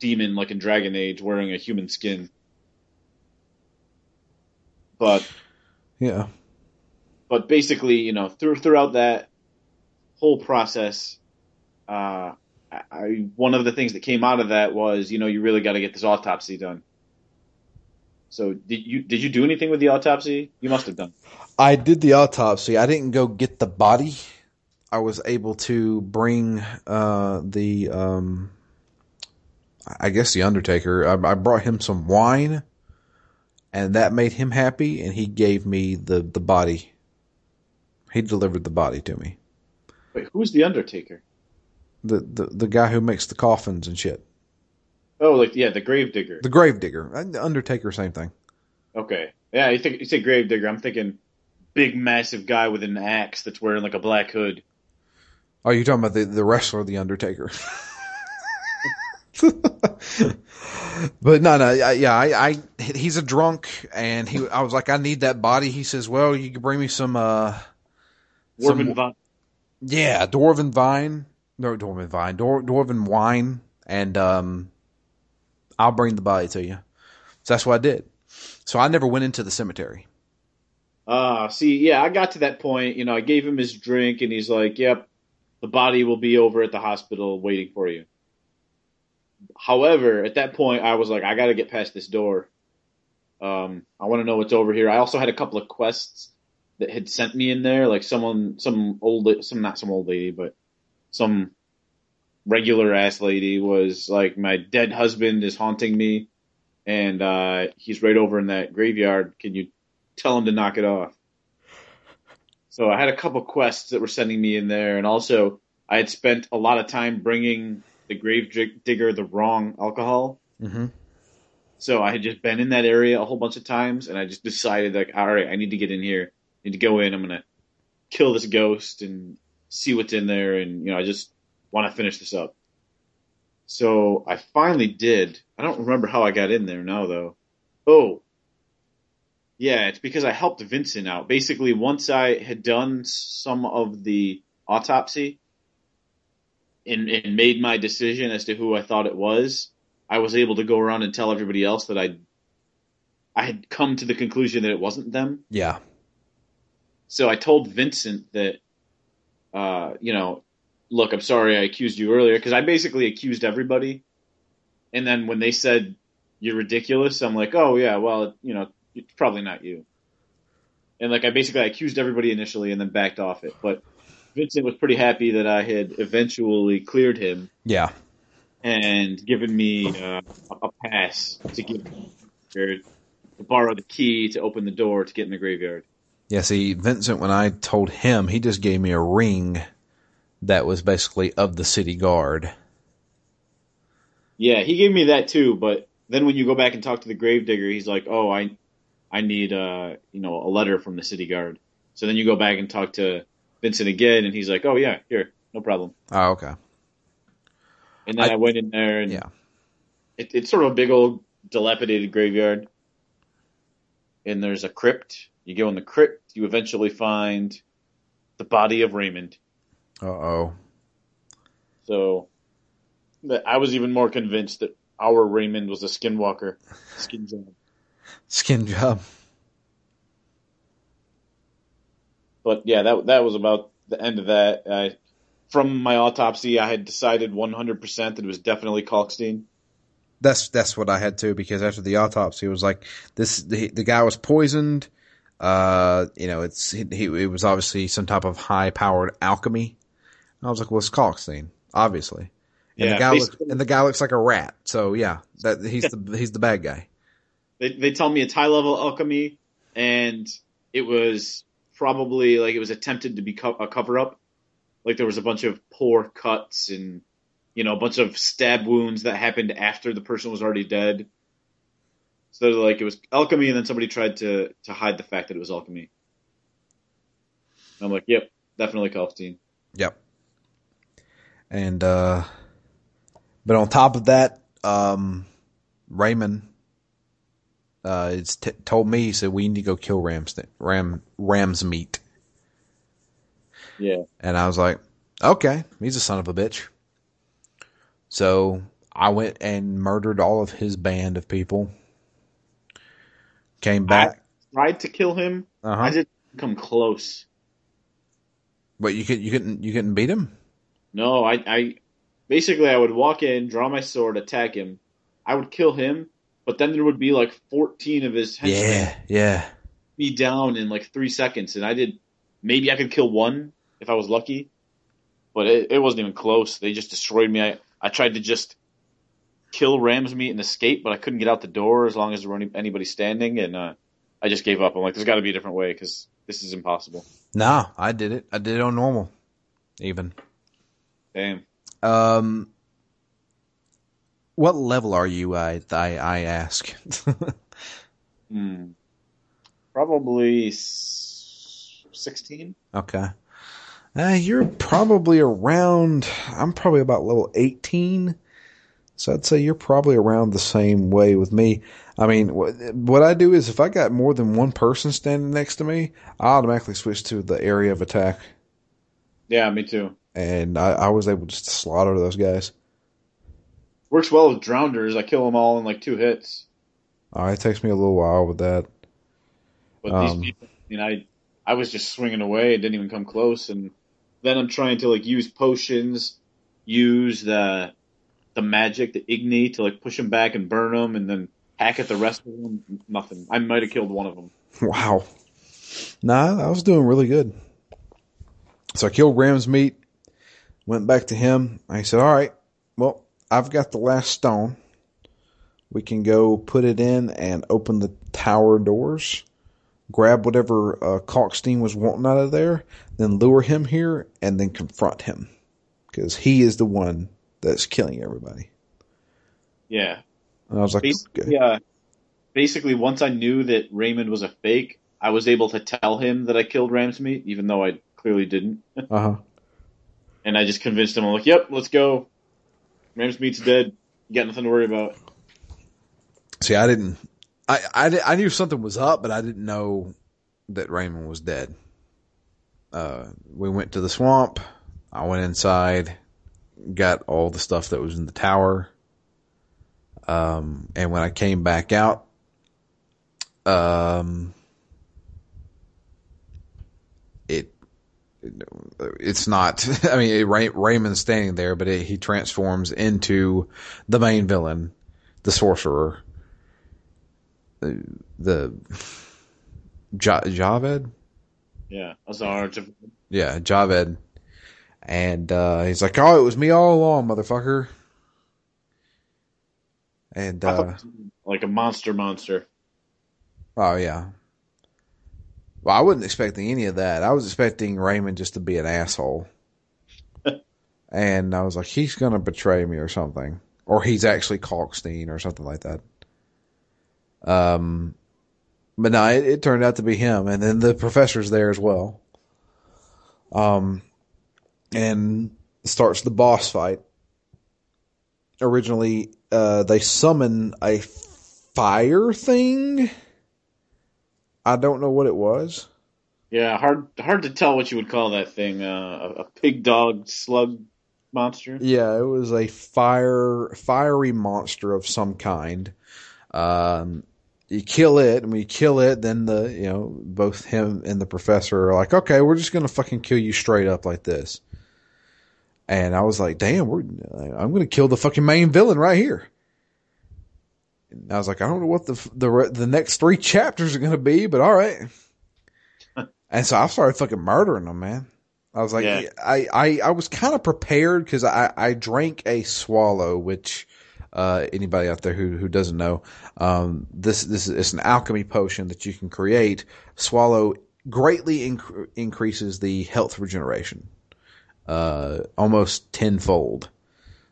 demon, like in Dragon Age, wearing a human skin. But Yeah. but basically, you know, through throughout that whole process, uh, I, one of the things that came out of that was, you know, you really got to get this autopsy done. So did you did you do anything with the autopsy? You must have done. I did the autopsy. I didn't go get the body. I was able to bring uh, the, um, I guess the Undertaker. I, I, brought him some wine, and that made him happy. And he gave me the the body. He delivered the body to me. Wait, who's the Undertaker? The the the guy who makes the coffins and shit. Oh, like yeah, the grave digger. The grave digger, the Undertaker, same thing. Okay, yeah, you think you say grave digger? I'm thinking big, massive guy with an axe that's wearing like a black hood. Oh, you're talking about the the wrestler, the Undertaker. <laughs> but no, no, yeah, I, I, he's a drunk, and he, I was like, I need that body. He says, well, you can bring me some, uh, dwarven some, vine. Yeah, dwarven vine, no, dwarven vine, dwar, dwarven wine, and um, I'll bring the body to you. So that's what I did. So I never went into the cemetery. Ah, uh, see, yeah, I got to that point. You know, I gave him his drink, and he's like, "Yep, the body will be over at the hospital waiting for you." However, at that point, I was like, "I got to get past this door. Um, I want to know what's over here." I also had a couple of quests that had sent me in there, like someone, some old, some not some old lady, but some regular ass lady was like, my dead husband is haunting me, and uh, he's right over in that graveyard. Can you tell him to knock it off? So I had a couple quests that were sending me in there, and also I had spent a lot of time bringing the grave digger the wrong alcohol. Mm-hmm. So I had just been in that area a whole bunch of times, and I just decided like, all right, I need to get in here. I need to go in. I'm gonna kill this ghost and see what's in there, and you know, I just want to finish this up. So I finally did. I don't remember how I got in there now though. Oh. Yeah, it's because I helped Vincent out. Basically, once I had done some of the autopsy and, and made my decision as to who I thought it was, I was able to go around and tell everybody else that I I had come to the conclusion that it wasn't them. Yeah. So I told Vincent that, uh, you know, look, I'm sorry I accused you earlier because I basically accused everybody. And then when they said you're ridiculous, I'm like, oh yeah, well, you know, it's probably not you. And like I basically I accused everybody initially and then backed off it. But Vincent was pretty happy that I had eventually cleared him. Yeah. And given me uh, a pass to give to borrow the key to open the door to get in the graveyard. Yeah, see, Vincent, when I told him, he just gave me a ring that was basically of the city guard. Yeah, he gave me that too, but then when you go back and talk to the gravedigger, he's like, "Oh, I, I need uh, you know, a letter from the city guard." So then you go back and talk to Vincent again, and he's like, "Oh yeah, here, no problem." Oh, okay. And then I, I went in there, and yeah, it, it's sort of a big old dilapidated graveyard, and there's a crypt. You go in the crypt, you eventually find the body of Raymond. Uh oh. So I was even more convinced that our Raymond was a skinwalker. Skin job. Skin job. But yeah, that that was about the end of that. I, from my autopsy, I had decided 100% that it was definitely Kalkstein. That's that's what I had too because after the autopsy, it was like this: the, the guy was poisoned. Uh, you know, it's he, he, it was obviously some type of high powered alchemy. I was like, well, it's Kalkstein, obviously. And yeah, the guy looks, and the guy looks like a rat. So yeah, that he's the he's the bad guy. They they tell me it's high level alchemy, and it was probably like it was attempted to be co- a cover up. Like there was a bunch of poor cuts and you know a bunch of stab wounds that happened after the person was already dead. So like it was alchemy, and then somebody tried to to hide the fact that it was alchemy. And I'm like, yep, definitely Kalkstein. Yep. And, uh, but on top of that, um, Raymond, uh, it's t- told me, he said, we need to go kill Ram's, Ram, Ramsmead. Yeah. And I was like, okay, he's a son of a bitch. So I went and murdered all of his band of people. Came back. I tried to kill him. Uh-huh. I just come close. But you could you couldn't you couldn't beat him. No, I, I basically I would walk in, draw my sword, attack him. I would kill him, but then there would be like 14 of his henchmen Yeah, yeah. me down in like three seconds, and I did. Maybe I could kill one if I was lucky, but it, it wasn't even close. They just destroyed me. I I tried to just kill Ramsmead and escape, but I couldn't get out the door as long as there were any, anybody standing, and uh, I just gave up. I'm like, there's got to be a different way because this is impossible. No, I did it. I did it on normal, even. Damn. Um, what level are you? I I, I ask. <laughs> Hmm. Probably sixteen. okay. Uh, you're probably around. I'm probably about level 18. So I'd say you're probably around the same way with me. I mean, what I do is if I got more than one person standing next to me, I automatically switch to the area of attack, Yeah, me too. And I, I was able just to slaughter those guys. Works well with drowners. I kill them all in like two hits. Uh, it takes me a little while with that. But Um, these people, you know, I I was just swinging away. It didn't even come close. And then I'm trying to like use potions, use the the magic, the igni to like push them back and burn them, and then hack at the rest of them. Nothing. I might have killed one of them. <laughs> Wow. Nah, I was doing really good. So I killed Ramsmead, went back to him. I said, all right, well, I've got the last stone. We can go put it in and open the tower doors, grab whatever uh, Kalkstein was wanting out of there, then lure him here and then confront him. Because he is the one that's killing everybody. Yeah. And I was like, Basically, okay. uh, basically, once I knew that Raymond was a fake, I was able to tell him that I killed Ramsmead, even though I clearly didn't. uh huh. And I just convinced him. I'm like, "Yep, let's go. Ramsmead's dead. You got nothing to worry about." See, I didn't. I, I, I knew something was up, but I didn't know that Raymond was dead. Uh, we went to the swamp. I went inside, got all the stuff that was in the tower. Um, and when I came back out, um, it, it's not, <laughs> I mean, it, Ray, Raymond's standing there, but it, he transforms into the main villain, the sorcerer the the ja- Javed, Yeah, Azar. yeah, Javed, and uh, he's like, "Oh, it was me all along, motherfucker." And uh, like a monster, monster. oh yeah, well, I wasn't expecting any of that. I was expecting Raymond just to be an asshole, <laughs> and I was like, he's gonna betray me or something, or he's actually Kalkstein or something like that. Um, but no, it, it turned out to be him, and then the professor's there as well. Um, and starts the boss fight. Originally, uh, they summon a fire thing. I don't know what it was. Yeah, hard hard to tell what you would call that thing. Uh, a, pig dog slug monster. Yeah, it was a fire fiery monster of some kind. Um, you kill it, and when you kill it, then the you know both him and the professor are like, okay, we're just gonna fucking kill you straight up like this. And I was like, damn, we're I'm gonna kill the fucking main villain right here. And I was like, I don't know what the the the next three <laughs> chapters are gonna be, but all right. <laughs> and so I started fucking murdering them, man. I was like, Yeah. I, I, I was kind of prepared because I, I drank a swallow, which, uh, anybody out there who, who doesn't know, um, this, this is it's an alchemy potion that you can create. Swallow greatly inc- increases the health regeneration, uh, almost tenfold.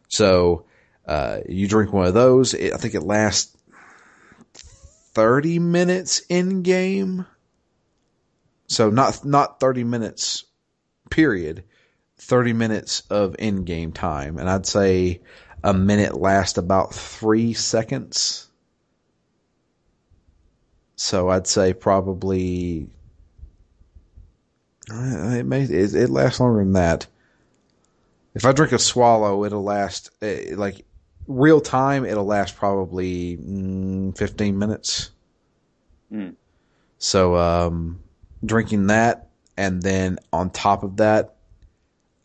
So, uh, you drink one of those. It, I think it lasts 30 minutes in game. So not, not 30 minutes period, 30 minutes of in game time. And I'd say a minute lasts about three seconds. So I'd say probably uh, it may it, lasts longer than that. If I drink a swallow, it'll last uh, like real time. It'll last probably mm, fifteen minutes. Hmm. So um, drinking that, and then on top of that,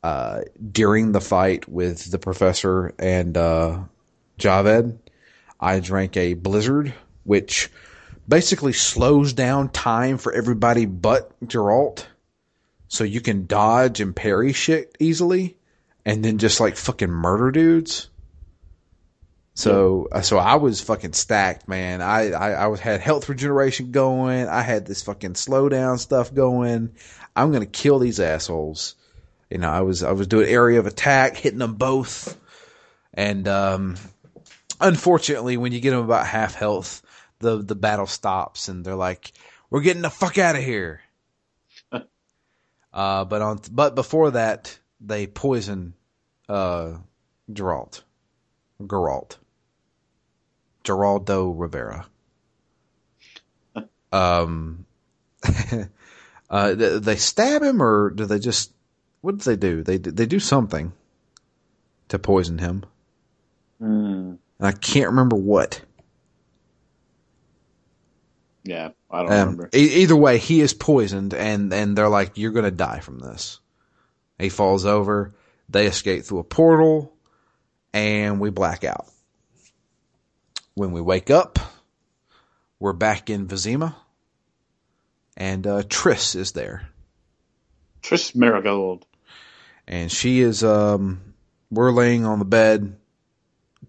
uh, during the fight with the professor and uh, Javed, I drank a Blizzard, which basically slows down time for everybody but Geralt, so you can dodge and parry shit easily, and then just like fucking murder dudes. So, uh, so I was fucking stacked, man. I, I, I was, had health regeneration going. I had this fucking slowdown stuff going. I'm going to kill these assholes. You know, I was, I was doing area of attack, hitting them both. And, um, unfortunately, when you get them about half health, the, the battle stops and they're like, we're getting the fuck out of here. <laughs> uh, but on, but before that, they poison, uh, Geralt. Geralt. Geraldo Rivera. <laughs> um, <laughs> uh, they, they stab him, or do they just? What do they do? They they do something to poison him, Mm, and I can't remember what. yeah, I don't Um, remember. e- either way, he is poisoned, and and they're like, "You're gonna die from this." He falls over. They escape through a portal, and we black out. When we wake up, we're back in Vizima, and uh, Triss is there, Triss Merigold. and she is. Um, we're laying on the bed,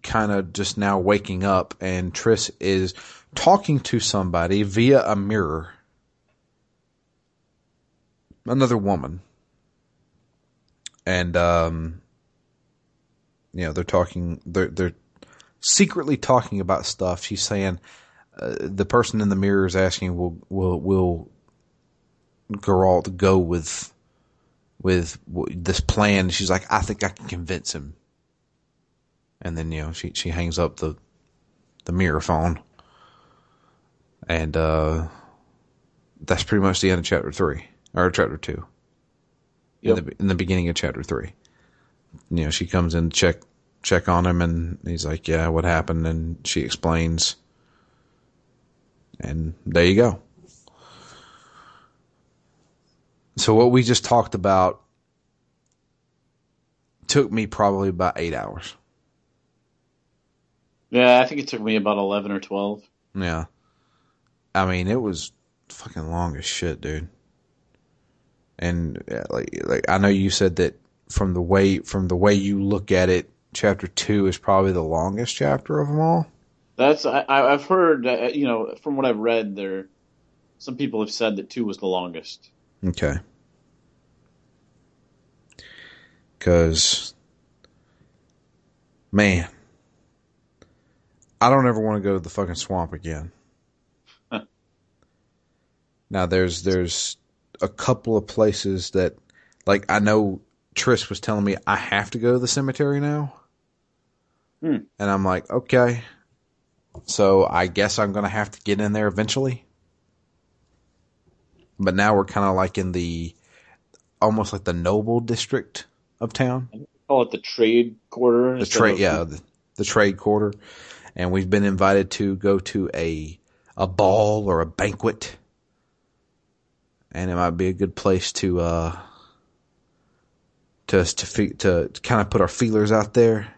kind of just now waking up, and Triss is talking to somebody via a mirror. Another woman. And um you know, they're talking they're they're secretly talking about stuff. She's saying uh, the person in the mirror is asking will will will Geralt go with with w- this plan? She's like, I think I can convince him. And then you know she she hangs up the the mirror phone, and uh, that's pretty much the end of chapter three or chapter two. Yep. In the in the beginning of chapter three, you know she comes in to check check on him, and he's like, "Yeah, what happened?" And she explains, and there you go. So what we just talked about took me probably about eight hours. Yeah, I think it took me about eleven or twelve. Yeah. I mean, it was fucking long as shit, dude. And yeah, like, like I know you said that from the way from the way you look at it, chapter two is probably the longest chapter of them all. That's I, I've heard. Uh, you know, from what I've read, there some people have said that two was the longest. Okay. Cause, man, I don't ever want to go to the fucking swamp again. Huh. Now there's there's a couple of places that, like I know Triss was telling me I have to go to the cemetery now, Hmm. and I'm like, okay, so I guess I'm gonna have to get in there eventually. But now we're kind of like in the almost like the noble district of town. Call it the trade quarter. The trade, yeah, the, the trade quarter, and we've been invited to go to a a ball or a banquet, and it might be a good place to uh to to to, to kind of put our feelers out there,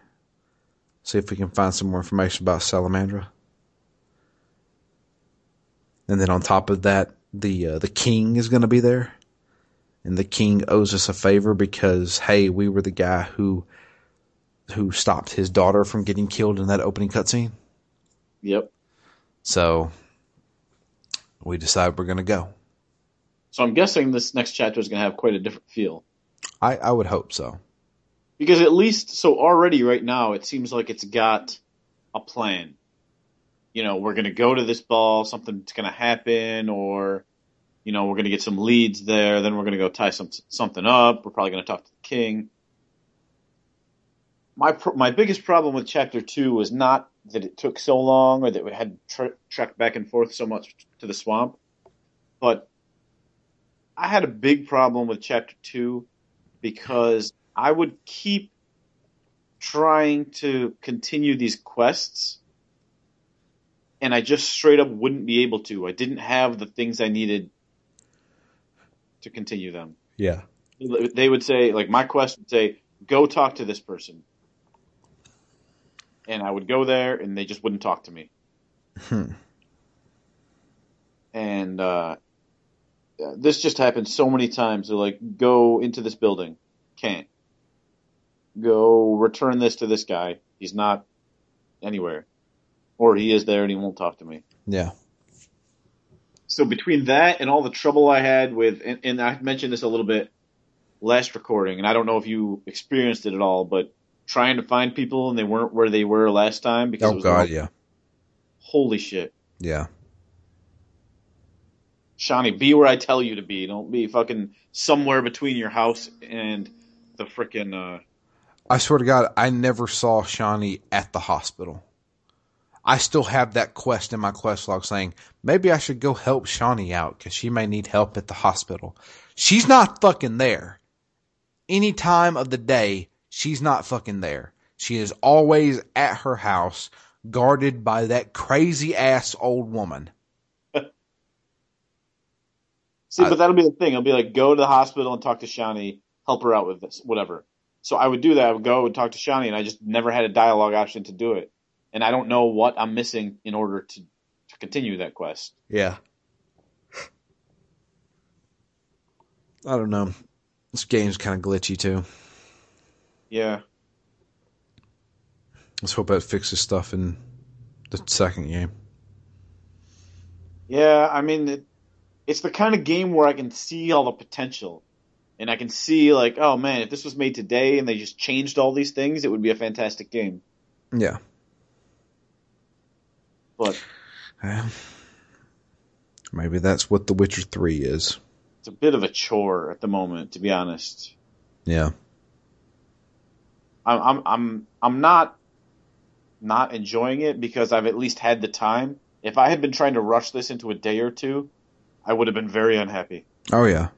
see if we can find some more information about Salamandra. And then on top of that, the uh, the king is going to be there, and the king owes us a favor because hey, we were the guy who who stopped his daughter from getting killed in that opening cutscene. Yep. So we decide we're going to go. So I'm guessing this next chapter is going to have quite a different feel. I, I would hope so. Because at least, so already right now, it seems like it's got a plan. You know, we're going to go to this ball, something's going to happen, or, you know, we're going to get some leads there, then we're going to go tie some, something up, we're probably going to talk to the king. My, my biggest problem with chapter two was not that it took so long or that we had tre- trekked back and forth so much to the swamp, but I had a big problem with chapter two because I would keep trying to continue these quests and I just straight up wouldn't be able to. I didn't have the things I needed to continue them. Yeah. They would say, like, my quest would say, go talk to this person. And I would go there, and they just wouldn't talk to me. Hmm. And uh, this just happened so many times. They're like, go into this building. Can't. Go return this to this guy. He's not anywhere. Or he is there and he won't talk to me. Yeah. So between that and all the trouble I had with, and, and I mentioned this a little bit last recording, and I don't know if you experienced it at all, but trying to find people and they weren't where they were last time because oh, it Oh was God, yeah. holy shit. Yeah. Shani, be where I tell you to be. Don't be fucking somewhere between your house and the frickin' uh I swear to God, I never saw Shani at the hospital. I still have that quest in my quest log saying maybe I should go help Shani out because she may need help at the hospital. She's not fucking there. Any time of the day, she's not fucking there. She is always at her house, guarded by that crazy ass old woman. See, I- but that'll be the thing. I'll be like, go to the hospital and talk to Shani, help her out with this, whatever. So I would do that. I would go and talk to Shani, and I just never had a dialogue option to do it. And I don't know what I'm missing in order to, to continue that quest. Yeah. I don't know. This game's kind of glitchy too. Yeah. Let's hope that fixes stuff in the second game. Yeah, I mean, it, it's the kind of game where I can see all the potential. And I can see, like, oh man, if this was made today and they just changed all these things, it would be a fantastic game. Yeah. But Well, maybe that's what The Witcher 3 is. it's a bit of a chore at the moment, to be honest. Yeah. I'm I'm I'm I'm not not enjoying it because I've at least had the time. If I had been trying to rush this into a day or two, I would have been very unhappy. Oh, yeah.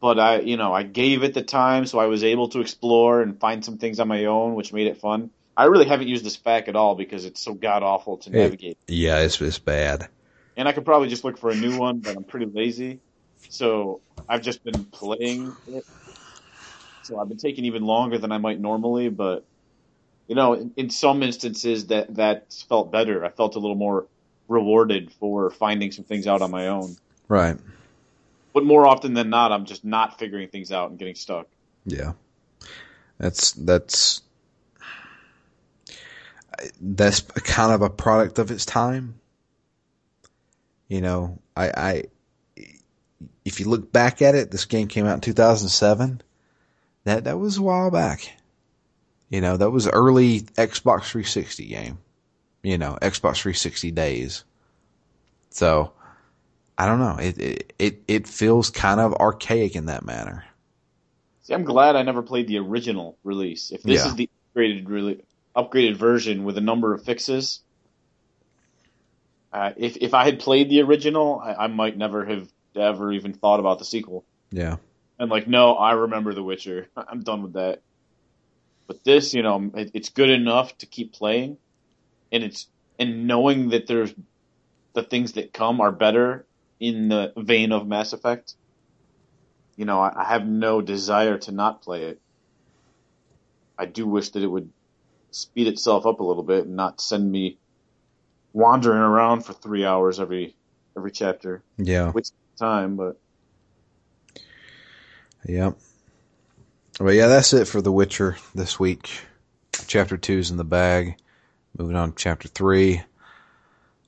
But I, you know, I gave it the time, so I was able to explore and find some things on my own, which made it fun. I really haven't used this pack at all because it's so god awful to navigate. Yeah, it's, it's bad. And I could probably just look for a new one, but I'm pretty lazy. So I've just been playing it. So I've been taking even longer than I might normally, but you know, in, in some instances that that felt better. I felt a little more rewarded for finding some things out on my own. Right. But more often than not, I'm just not figuring things out and getting stuck. Yeah. That's, that's, that's kind of a product of its time. You know, I, I, if you look back at it, this game came out in 2007. That, that was a while back. You know, that was early Xbox 360 game. You know, Xbox 360 days. So, I don't know. It, it, it, it feels kind of archaic in that manner. See, I'm glad I never played the original release. If this Yeah. is the upgraded really upgraded version with a number of fixes, uh, if if I had played the original, I, I might never have ever even thought about the sequel. Yeah. And like, no, I remember The Witcher. <laughs> I'm done with that. But this, you know, it, it's good enough to keep playing, and it's and knowing that there's the things that come are better in the vein of Mass Effect. You know, I, I have no desire to not play it. I do wish that it would speed itself up a little bit and not send me wandering around for three hours every every chapter. Yeah. Waste time, but Yep. But yeah, that's it for The Witcher this week. Chapter two's in the bag. Moving on to chapter three.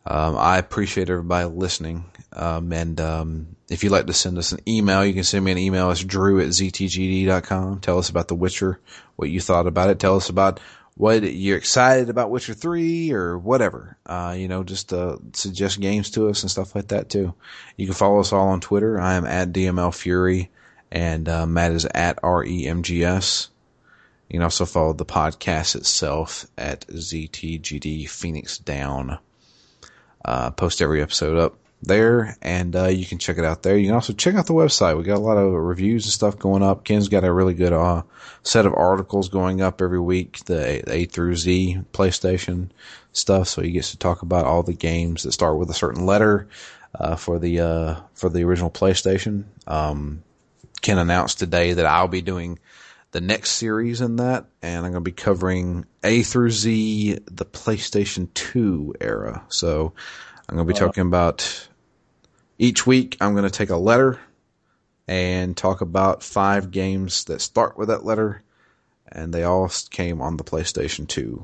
Um, I appreciate everybody listening. Um, and um, if you'd like to send us an email, you can send me an email. It's drew at ztgd.com. Tell us about The Witcher, what you thought about it. Tell us about what you're excited about Witcher 3 or whatever. Uh, you know, just uh, suggest games to us and stuff like that too. You can follow us all on Twitter. I am at DML Fury and uh, Matt is at REMGS. You can also follow the podcast itself at ZTGD Phoenix Down. Uh, post every episode up there, and uh, you can check it out there. You can also check out the website. We got a lot of reviews and stuff going up. Ken's got a really good uh, set of articles going up every week. The A, through Z PlayStation stuff, so he gets to talk about all the games that start with a certain letter uh, for the uh, for the original PlayStation. Um, can announce today that I'll be doing the next series in that, and I'm going to be covering A through Z, the PlayStation 2 era. So I'm going to be uh, talking about each week. I'm going to take a letter and talk about five games that start with that letter, and they all came on the PlayStation 2.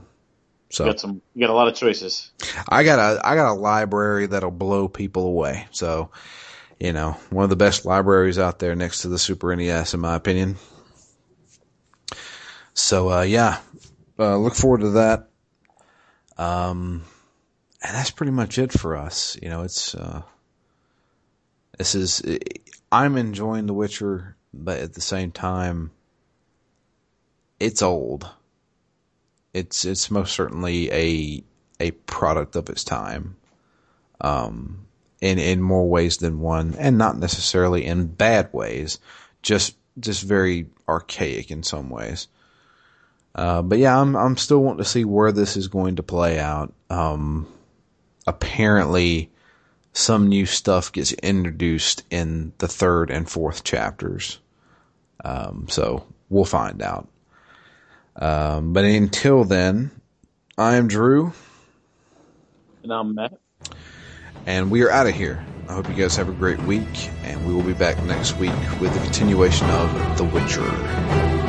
So you got some, you got a lot of choices. I got a, I got a library that'll blow people away. So, you know, one of the best libraries out there next to the Super NES, in my opinion. So, uh, yeah, uh, look forward to that. Um, and that's pretty much it for us. You know, it's, uh, this is, I'm enjoying The Witcher, but at the same time, it's old. It's, it's most certainly a, a product of its time. Um, in, in more ways than one, and not necessarily in bad ways, just, just very archaic in some ways. Uh, but yeah, I'm I'm still wanting to see where this is going to play out. Um, apparently, some new stuff gets introduced in the third and fourth chapters. Um, so we'll find out. Um, but until then, I am Drew. And I'm Matt. And we are out of here. I hope you guys have a great week, and we will be back next week with the continuation of The Witcher.